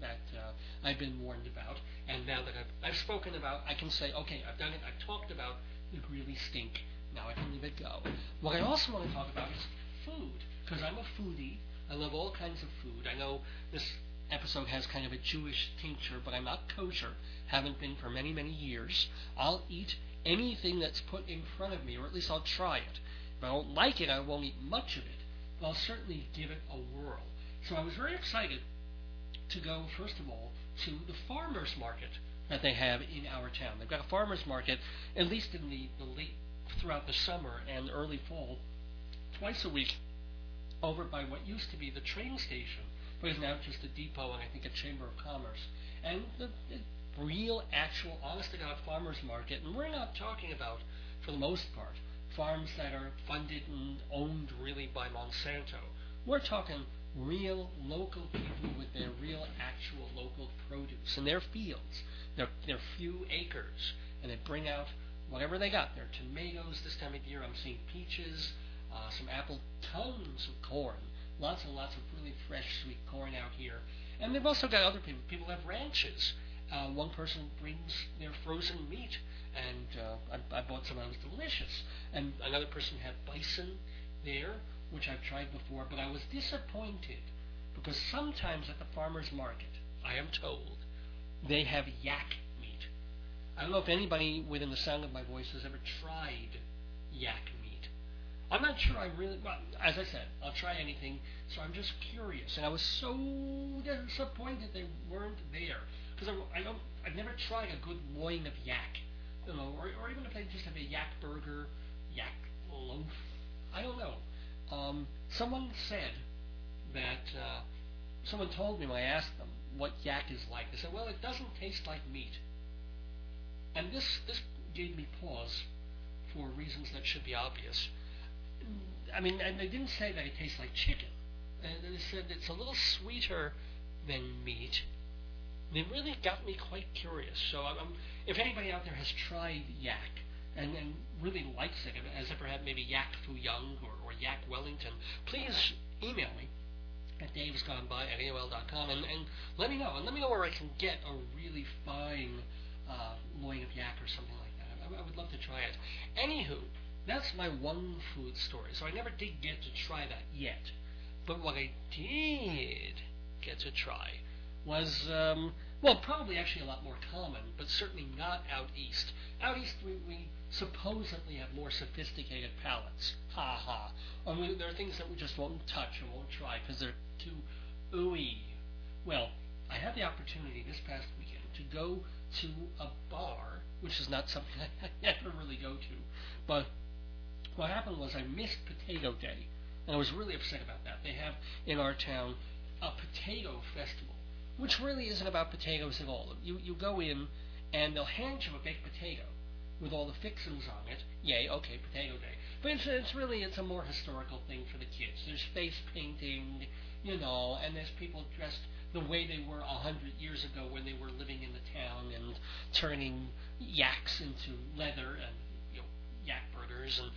that uh, I've been warned about. And now that I've, I've spoken about, I can say, okay, I've done it. I've talked about the Greeley stink. Now I can leave it go. What I also want to talk about is food, because I'm a foodie. I love all kinds of food. I know this episode has kind of a Jewish tincture, but I'm not kosher. Haven't been for many, many years. I'll eat anything that's put in front of me, or at least I'll try it. If I don't like it, I won't eat much of it, but I'll certainly give it a whirl. So I was very excited to go, first of all, to the farmers market that they have in our town. They've got a farmers market, at least in the, the late throughout the summer and early fall, twice a week, over by what used to be the train station, but is now just a depot and I think a chamber of commerce. And the, the real, actual, honest to God farmers market, and we're not talking about, for the most part, farms that are funded and owned really by Monsanto. We're talking real local people with their real actual local produce in their fields, their their few acres, and they bring out whatever they got. Their tomatoes this time of year. I'm seeing peaches, uh, some apple, tons of corn, lots and lots of really fresh sweet corn out here. And they've also got other people. People have ranches. Uh, one person brings their frozen meat, and uh, I, I bought some. It was delicious. And another person had bison there which I've tried before, but I was disappointed because sometimes at the farmer's market, I am told, they have yak meat. I don't know if anybody within the sound of my voice has ever tried yak. I'm not sure I really, well, as I said, I'll try anything, so I'm just curious. And I was so disappointed they weren't there. Because I, I don't, I've never tried a good loin of yak. You know, or, or even if they just have a yak burger, yak loaf. I don't know. Um, someone said that uh, someone told me when I asked them what yak is like. They said, "Well, it doesn't taste like meat," and this this gave me pause for reasons that should be obvious. I mean, and they didn't say that it tastes like chicken. And they said it's a little sweeter than meat. They really got me quite curious. So, I'm, if anybody out there has tried yak, and, and really likes it, has ever had maybe Yak Fu Young or, or Yak Wellington, please email me at davesgoneby at AOL.com and, and let me know. And let me know where I can get a really fine uh, loin of yak or something like that. I, I would love to try it. Anywho, that's my one food story. So I never did get to try that yet. But what I did get to try was, um, well, probably actually a lot more common, but certainly not out east. Out east, we, we supposedly have more sophisticated palates. Ha ha. And we, there are things that we just won't touch and won't try because they're too ooey. Well, I had the opportunity this past weekend to go to a bar, which is not something I ever really go to. But what happened was I missed Potato Day, and I was really upset about that. They have in our town a potato festival, which really isn't about potatoes at all. You you go in, and they'll hand you a baked potato with all the fixings on it. Yay, okay, Potato Day. But it's, it's really it's a more historical thing for the kids. There's face painting, you know, and there's people dressed the way they were a hundred years ago when they were living in the town and turning yaks into leather and yak burgers and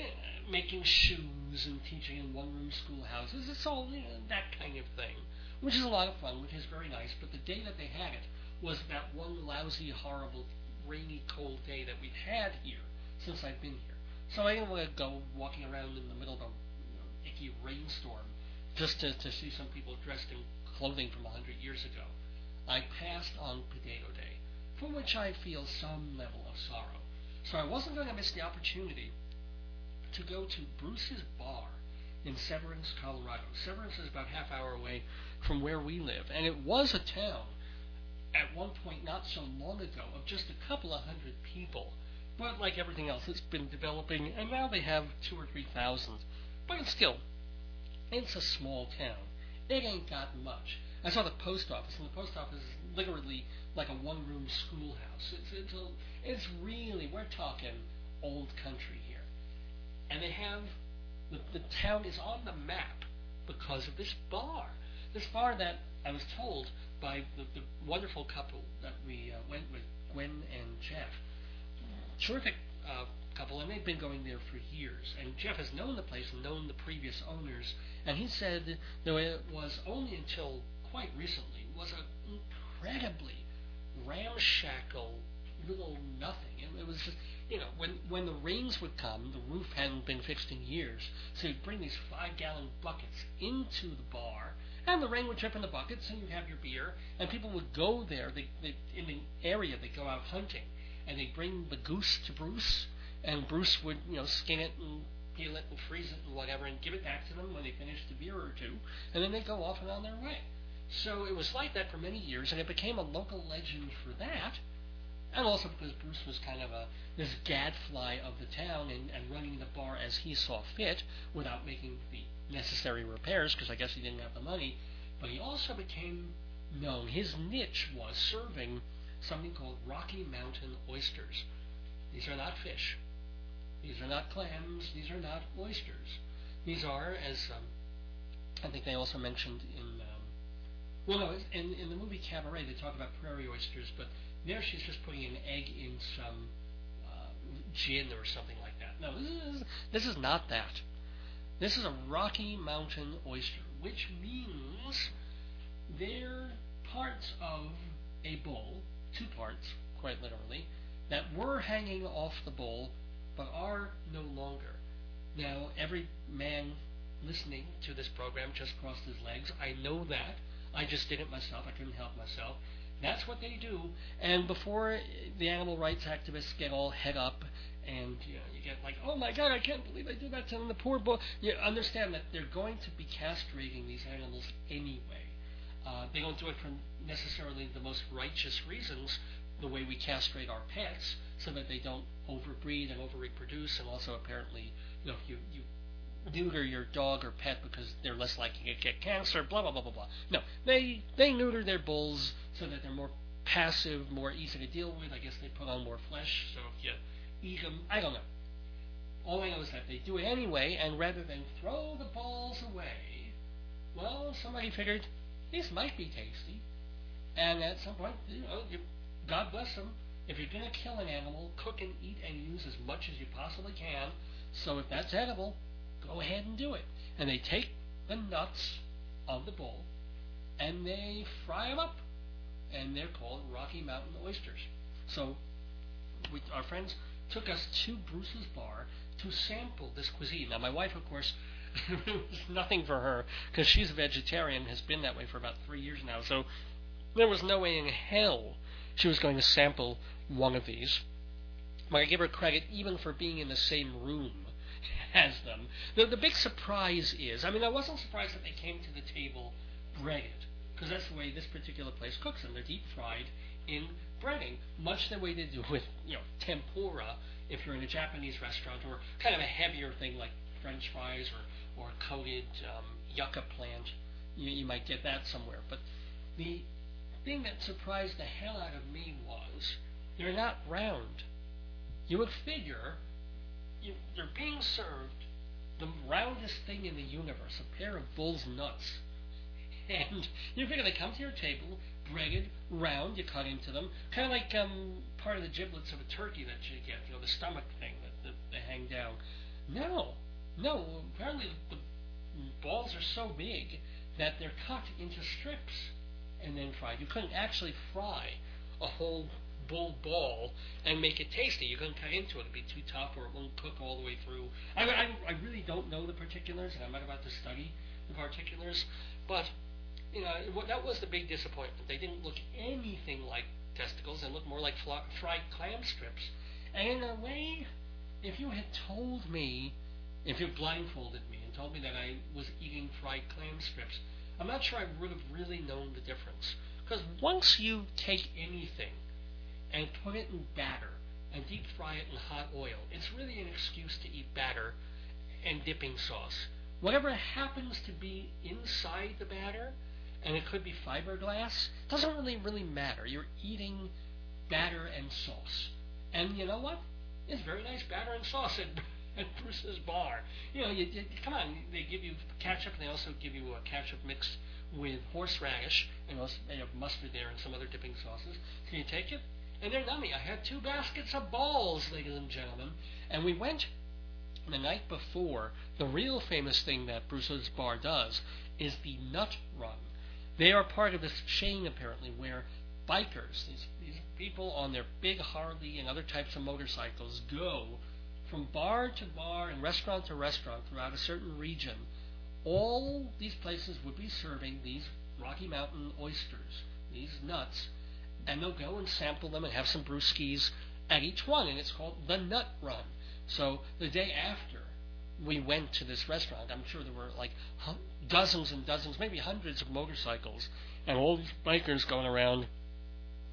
uh, making shoes and teaching in one-room schoolhouses. It's all you know, that kind of thing, which is a lot of fun, which is very nice. But the day that they had it was that one lousy, horrible rainy, cold day that we've had here since I've been here. So I didn't want to go walking around in the middle of a you know, icky rainstorm just to, to see some people dressed in clothing from a hundred years ago. I passed on Potato Day, for which I feel some level of sorrow. So I wasn't going to miss the opportunity to go to Bruce's Bar in Severance, Colorado. Severance is about half hour away from where we live, and it was a town at one point not so long ago of just a couple of hundred people. But like everything else, it's been developing, and now they have two or three thousand. But it's still, it's a small town. It ain't got much. I saw the post office, and the post office is literally like a one-room schoolhouse. It's it's, a, it's really we're talking old country here, and they have the the town is on the map because of this bar. This bar that I was told by the, the wonderful couple that we uh, went with, Gwen and Jeff. Terrific uh, couple, and they've been going there for years. And Jeff has known the place and known the previous owners, and he said that it was only until quite recently was an incredibly ramshackle little nothing. It, it was just, you know, when when the rains would come, the roof hadn't been fixed in years, so you'd bring these five gallon buckets into the bar and the rain would drip in the buckets, and you'd have your beer, and people would go there. They, they in the area they go out hunting, and they bring the goose to Bruce, and Bruce would you know skin it and peel it and freeze it and whatever, and give it back to them when they finished a beer or two, and then they go off and on their way. So it was like that for many years, and it became a local legend for that. And also because Bruce was kind of a this gadfly of the town and, and running the bar as he saw fit without making the necessary repairs because I guess he didn't have the money. But he also became known. His niche was serving something called Rocky Mountain oysters. These are not fish. These are not clams. These are not oysters. These are, as um, I think they also mentioned in, well, no, in, in the movie Cabaret, they talk about prairie oysters, but there she's just putting an egg in some uh, gin or something like that. No, this is, this is not that. This is a Rocky Mountain oyster, which means they're parts of a bowl, two parts, quite literally, that were hanging off the bowl but are no longer. Now, every man listening to this program just crossed his legs. I know that. I just did it myself. I couldn't help myself. That's what they do. And before the animal rights activists get all head up and you, know, you get like, oh my God, I can't believe I did that to the poor boy. You understand that they're going to be castrating these animals anyway. Uh, they don't do it for necessarily the most righteous reasons, the way we castrate our pets, so that they don't overbreed and overreproduce, and also apparently, you know, you you neuter your dog or pet because they're less likely to get cancer, blah blah blah blah blah. No, they they neuter their bulls so that they're more passive, more easy to deal with. I guess they put on more flesh, so if you eat them, I don't know. All I know is that they do it anyway, and rather than throw the balls away, well, somebody figured these might be tasty, and at some point, you know, you, God bless them. If you're going to kill an animal, cook and eat and use as much as you possibly can. So if that's edible, go ahead and do it. And they take the nuts of the bull and they fry them up, and they're called Rocky Mountain oysters. So we, our friends took us to Bruce's bar to sample this cuisine. Now, my wife, of course, it was nothing for her because she's a vegetarian, and has been that way for about three years now. So there was no way in hell she was going to sample one of these. But I give her credit even for being in the same room as them. The, the big surprise is, I mean, I wasn't surprised that they came to the table breaded, because that's the way this particular place cooks them. They're deep fried in breading, much the way they do with, you know, tempura if you're in a Japanese restaurant, or kind of a heavier thing like French fries or, or coated um, yucca plant. You, you might get that somewhere. But the thing that surprised the hell out of me was they're not round. You would figure you, they're being served the roundest thing in the universe, a pair of bull's nuts. And you figure they come to your table, breaded, round, you cut into them, kind of like um, part of the giblets of a turkey that you get, you know, the stomach thing that, that they hang down. No, no, apparently the balls are so big that they're cut into strips and then fried. You couldn't actually fry a whole bull ball and make it tasty. You couldn't cut into it; it'd be too tough, or it won't cook all the way through. I, I, I really don't know the particulars, and I'm not about to study the particulars, but you know that was the big disappointment. They didn't look anything like testicles; they looked more like fl- fried clam strips. And in a way, if you had told me, if you blindfolded me and told me that I was eating fried clam strips, I'm not sure I would have really known the difference. Because once you take anything and put it in batter and deep fry it in hot oil, it's really an excuse to eat batter and dipping sauce. Whatever happens to be inside the batter, and it could be fiberglass, doesn't really really matter. You're eating batter and sauce. And you know what? It's very nice batter and sauce at, at Bruce's bar. You know, you, you, come on, they give you ketchup, and they also give you a ketchup mix with horseradish, and also they have mustard there and some other dipping sauces. Can you take it? And they're nummy. I had two baskets of balls, ladies and gentlemen, and we went the night before. The real famous thing that Bruce's Bar does is the Nut Run. They are part of this chain, apparently, where bikers, these, these people on their big Harley and other types of motorcycles, go from bar to bar and restaurant to restaurant throughout a certain region. All these places would be serving these Rocky Mountain oysters, these nuts, and they'll go and sample them and have some brewskis at each one, and it's called the Nut Run. So the day after we went to this restaurant, I'm sure there were like dozens and dozens, maybe hundreds of motorcycles, and all these bikers going around,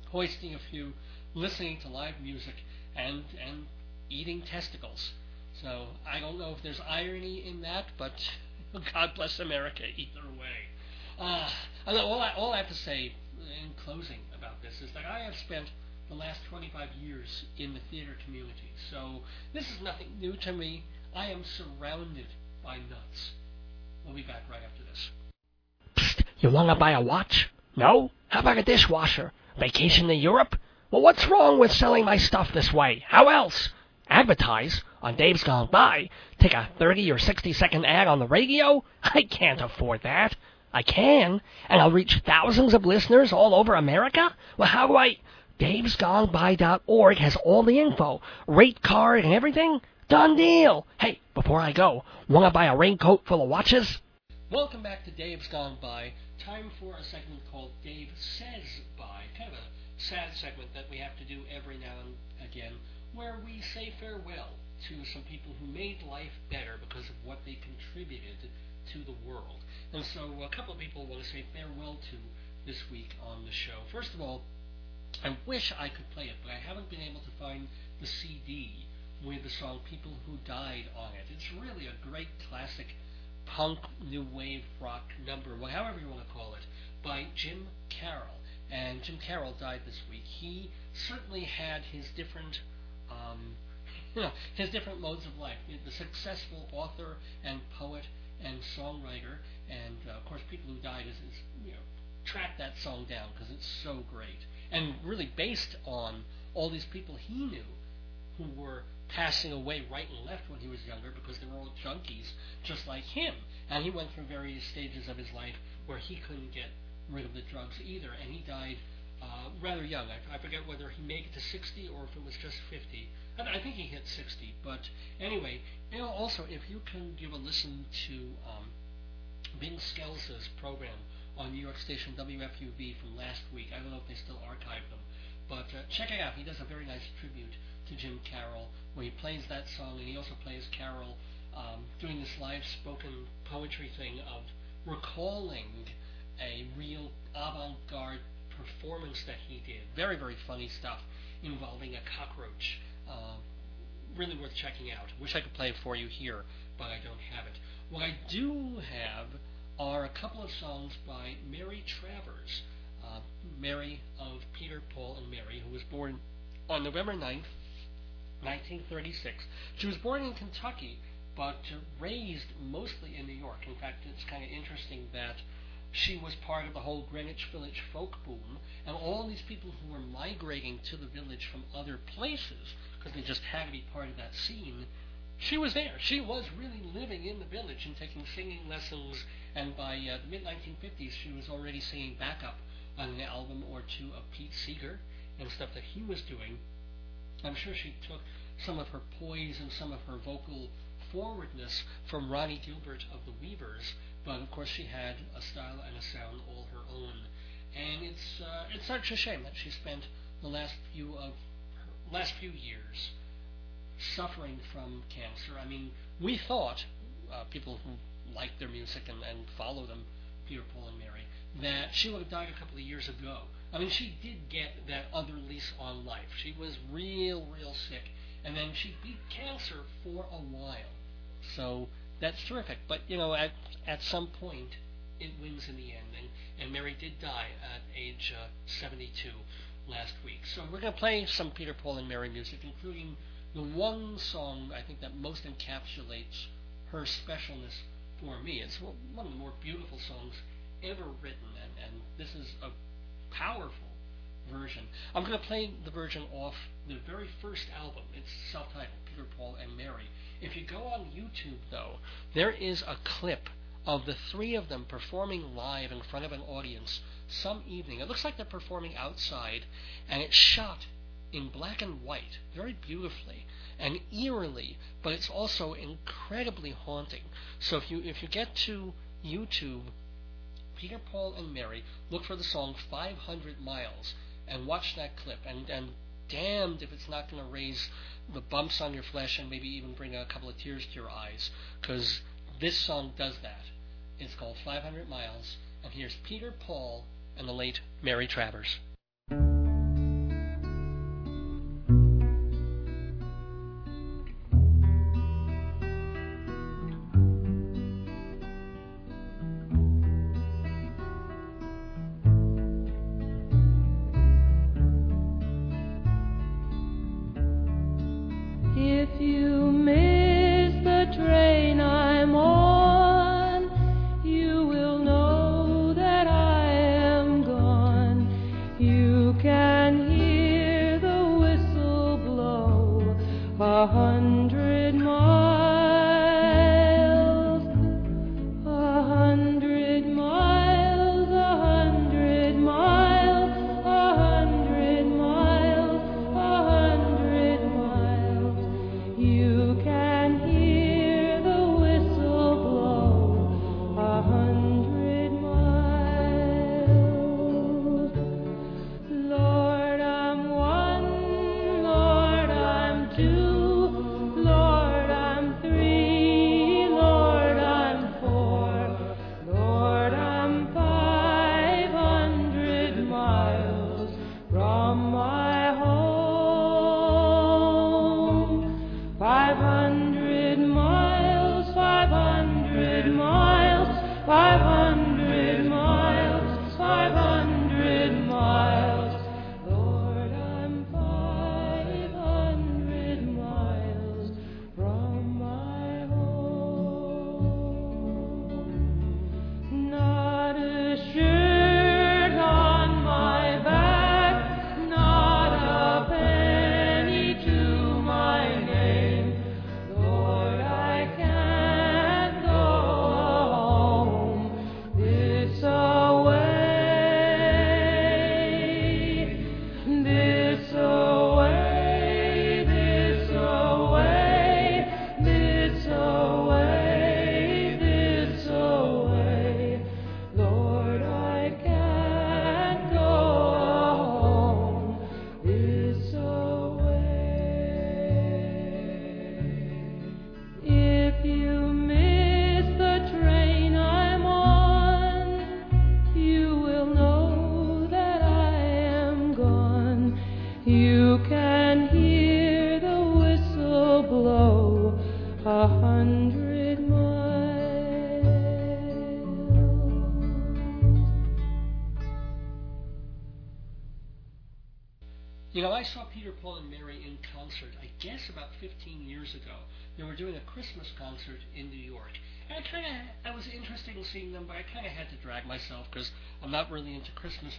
hoisting a few, listening to live music, and and eating testicles. So I don't know if there's irony in that, but God bless America either way. Uh, all, I, all I have to say in closing about this is that I have spent the last 25 years in the theater community, so this is nothing new to me. I am surrounded by nuts. We'll be back right after this. Psst, you wanna buy a watch? No? How about a dishwasher? Vacation to Europe? Well, what's wrong with selling my stuff this way? How else? Advertise on Dave's Gone By. Take a 30 or 60 second ad on the radio? I can't afford that. I can, and I'll reach thousands of listeners all over America? Well, how do I... Dave'sGoneBy.org has all the info, rate card and everything. Done deal. Hey, before I go, want to buy a raincoat full of watches? Welcome back to Dave's Gone By. Time for a segment called Dave Says Bye. Kind of a sad segment that we have to do every now and again, where we say farewell to some people who made life better because of what they contributed to the world. And so a couple of people want to say farewell to this week on the show. First of all, I wish I could play it, but I haven't been able to find the CD with the song People Who Died on it. It's really a great classic punk, new wave rock number, however you want to call it, by Jim Carroll. And Jim Carroll died this week. He certainly had his different um, you know, his different modes of life. The successful author and poet and songwriter, and uh, of course, people who died is, is you know track that song down because it's so great and really based on all these people he knew who were passing away right and left when he was younger because they were all junkies just like him. And he went through various stages of his life where he couldn't get rid of the drugs either, and he died uh, rather young. I, I forget whether he made it to 60 or if it was just 50. I, think he hit 60. But anyway, you know, also if you can give a listen to um, Vin Scelsa's program on New York station WFUV from last week. I don't know if they still archive them, but uh, check it out. He does a very nice tribute to Jim Carroll, where he plays that song, and he also plays Carroll um, doing this live spoken poetry thing of recalling a real avant-garde performance that he did. Very, very funny stuff involving a cockroach. Uh, really worth checking out. Wish I could play it for you here, but I don't have it. What I do have are a couple of songs by Mary Travers, uh, Mary of Peter, Paul, and Mary, who was born on November 9th, 1936. She was born in Kentucky, but raised mostly in New York. In fact, it's kind of interesting that she was part of the whole Greenwich Village folk boom, and all these people who were migrating to the village from other places, because they just had to be part of that scene, she was there. She was really living in the village and taking singing lessons, and by uh, the mid 1950s, she was already singing backup on an album or two of Pete Seeger and stuff that he was doing. I'm sure she took some of her poise and some of her vocal forwardness from Ronnie Gilbert of the Weavers, but of course she had a style and a sound all her own. And it's uh, it's such a shame that she spent the last few of last few years suffering from cancer. I mean, we thought uh, people who like their music and, and follow them, Peter, Paul, and Mary, that she would have died a couple of years ago. I mean, she did get that other lease on life. She was real, real sick, and then she beat cancer for a while. So that's terrific. But you know, at at some point, it wins in the end. And and Mary did die at age uh, 72 last week. So we're going to play some Peter, Paul, and Mary music, including the one song I think that most encapsulates her specialness for me. It's one of the more beautiful songs ever written, and, and this is a powerful version. I'm going to play the version off the very first album. It's self-titled, Peter, Paul, and Mary. If you go on YouTube, though, there is a clip of the three of them performing live in front of an audience some evening. It looks like they're performing outside, and it's shot in black and white, very beautifully and eerily, but it's also incredibly haunting. So if you if you get to YouTube, Peter, Paul, and Mary, look for the song 500 Miles and watch that clip and and damned if it's not going to raise the bumps on your flesh and maybe even bring a couple of tears to your eyes. Because this song does that. It's called 500 Miles. And here's Peter, Paul, and the late Mary Travers.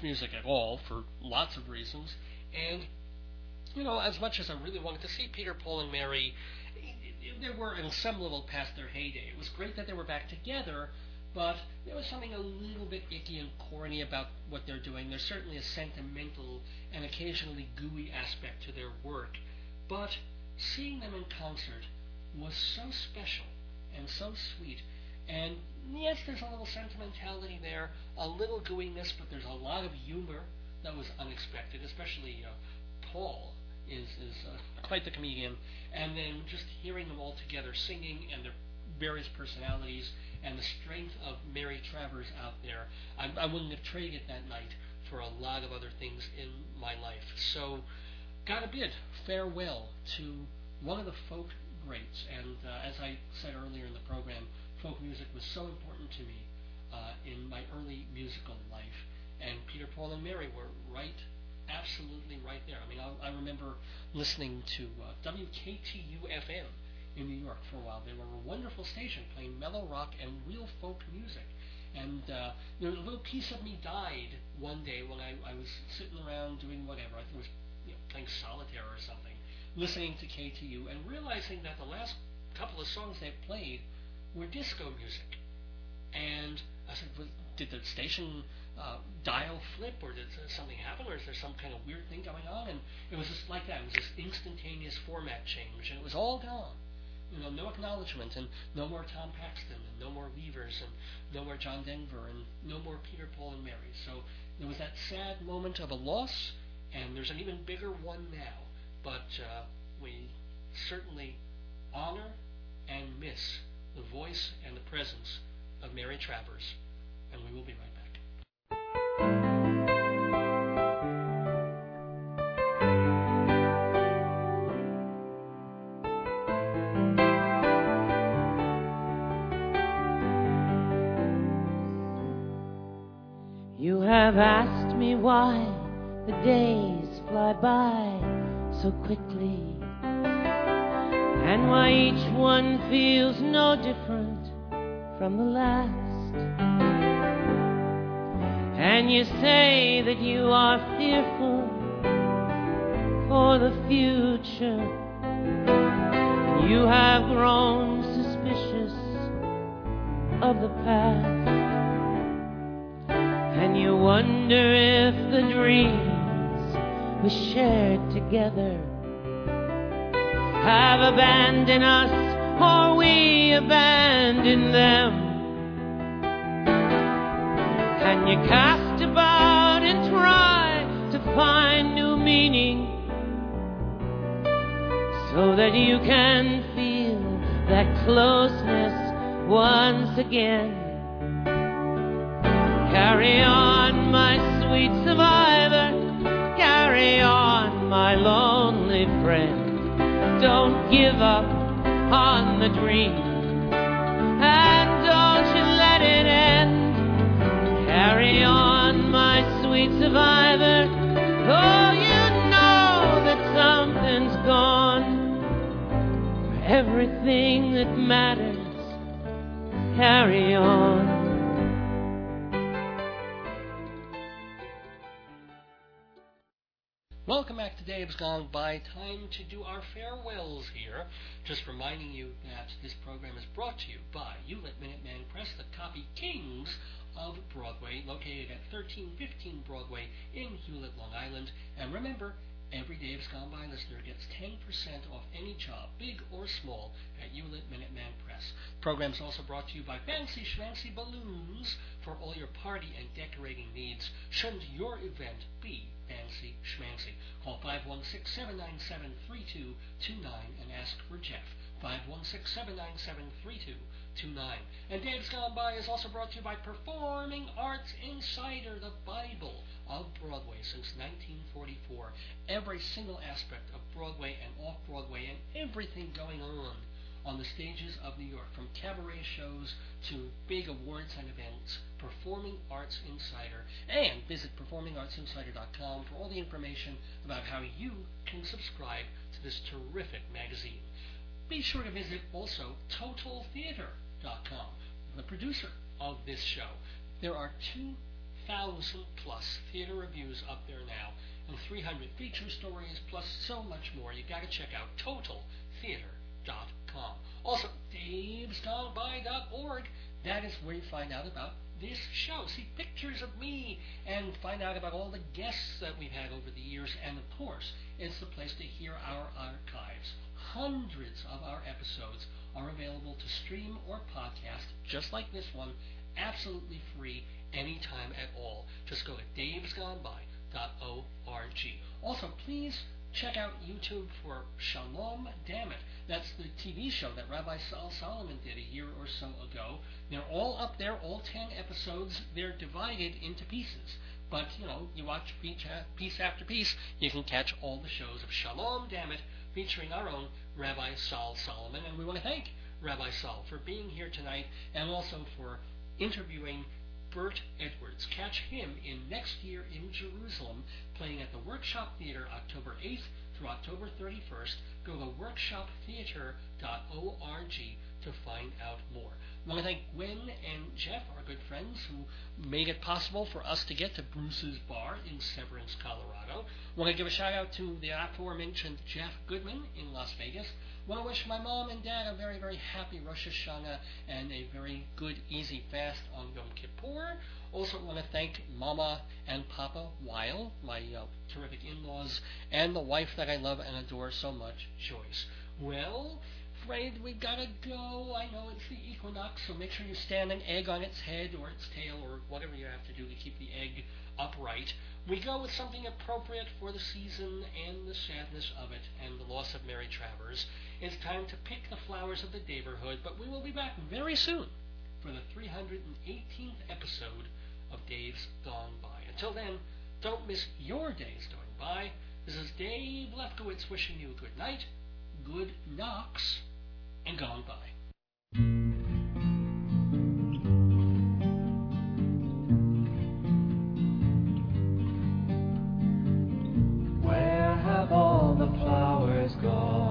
Music at all for lots of reasons. And, you know, as much as I really wanted to see Peter, Paul, and Mary, they were in some level past their heyday. It was great that they were back together, but there was something a little bit icky and corny about what they're doing. There's certainly a sentimental and occasionally gooey aspect to their work. But seeing them in concert was so special and so sweet. And yes, there's a little sentimentality there, a little gooiness, but there's a lot of humor that was unexpected, especially uh, Paul is, is uh, quite the comedian. And then just hearing them all together singing and their various personalities and the strength of Mary Travers out there, I, I wouldn't have traded that night for a lot of other things in my life. So, gotta bid farewell to one of the folk greats. And uh, as I said earlier in the program, folk music was so important to me uh, in my early musical life. And Peter, Paul, and Mary were right, absolutely right there. I mean, I, I remember listening to uh, WKTU FM in New York for a while. They were a wonderful station playing mellow rock and real folk music. And uh, you know, a little piece of me died one day when I, I was sitting around doing whatever. I think it was playing solitaire or something, listening to KTU, and realizing that the last couple of songs they played were disco music. And I said, well, did the station uh, dial flip, or did something happen, or is there some kind of weird thing going on? And it was just like that. It was this instantaneous format change, and it was all gone. You know, no acknowledgement, and no more Tom Paxton, and no more Weavers, and no more John Denver, and no more Peter, Paul, and Mary. So there was that sad moment of a loss, and there's an even bigger one now. But uh, we certainly honor and miss the voice and the presence of Mary Travers, and we will be right back. You have asked me why the days fly by so quickly, and why each one feels no different from the last. And you say that you are fearful for the future. You have grown suspicious of the past. And you wonder if the dreams we shared together have abandoned us or we abandoned them. And you cast about and try to find new meaning so that you can feel that closeness once again. Carry on, my sweet survivor. My lonely friend. Don't give up on the dream. And don't you let it end. Carry on, my sweet survivor. Oh, you know that something's gone. For everything that matters, carry on. Back to Dave's Gone By. Time to do our farewells here. Just reminding you that this program is brought to you by Hewlett Minuteman Press, the copy kings of Broadway, located at 1315 Broadway in Hewlett, Long Island. And remember, every Dave's listener gets 10% off any job, big or small, at Hewlett Minuteman Press. The program is also brought to you by Fancy Schmancy Balloons for all your party and decorating needs. Shouldn't your event be fancy schmancy. Call 516-797-3229 and ask for Jeff. 516-797-3229. And Dave's Gone By is also brought to you by Performing Arts Insider, the Bible of Broadway since 1944. Every single aspect of Broadway and off-Broadway and everything going on on the stages of New York, from cabaret shows to big awards and events, Performing Arts Insider, and visit performingartsinsider.com for all the information about how you can subscribe to this terrific magazine. Be sure to visit also totaltheater.com, the producer of this show. There are 2,000 plus theater reviews up there now, and 300 feature stories, plus so much more. You got to check out totaltheater.com. Also, davesgoneby.org. That is where you find out about this show. See pictures of me and find out about all the guests that we've had over the years. And of course, it's the place to hear our archives. Hundreds of our episodes are available to stream or podcast, just like this one, absolutely free anytime at all. Just go to davesgoneby.org. Also, please check out YouTube for Shalom Dammit. That's the TV show that Rabbi Sol Solomon did a year or so ago. They're all up there, all 10 episodes. They're divided into pieces. But, you know, you watch piece after piece, you can catch all the shows of Shalom Dammit featuring our own Rabbi Sol Solomon. And we want to thank Rabbi Sol for being here tonight and also for interviewing Burt Edwards. Catch him in next year in Jerusalem, playing at the Workshop Theater October 8th through October 31st. Go to workshoptheater.org to find out more. I want to thank Gwen and Jeff, our good friends, who made it possible for us to get to Bruce's Bar in Severance, Colorado. I want to give a shout out to the aforementioned Jeff Goodman in Las Vegas. To wish my mom and dad a very, very happy Rosh Hashanah and a very good, easy fast on Yom Kippur. Also, want to thank Mama and Papa Weil, my uh, terrific in-laws, and the wife that I love and adore so much, Joyce. Well, afraid we gotta go. I know it's the equinox, so make sure you stand an egg on its head or its tail or whatever you have to do to keep the egg upright. We go with something appropriate for the season and the sadness of it and the loss of Mary Travers. It's time to pick the flowers of the neighborhood, but we will be back very soon for the 318th episode of Dave's Gone By. Until then, don't miss your days going by. This is Dave Lefkowitz wishing you good night, good knocks, and gone by. all the flowers gone.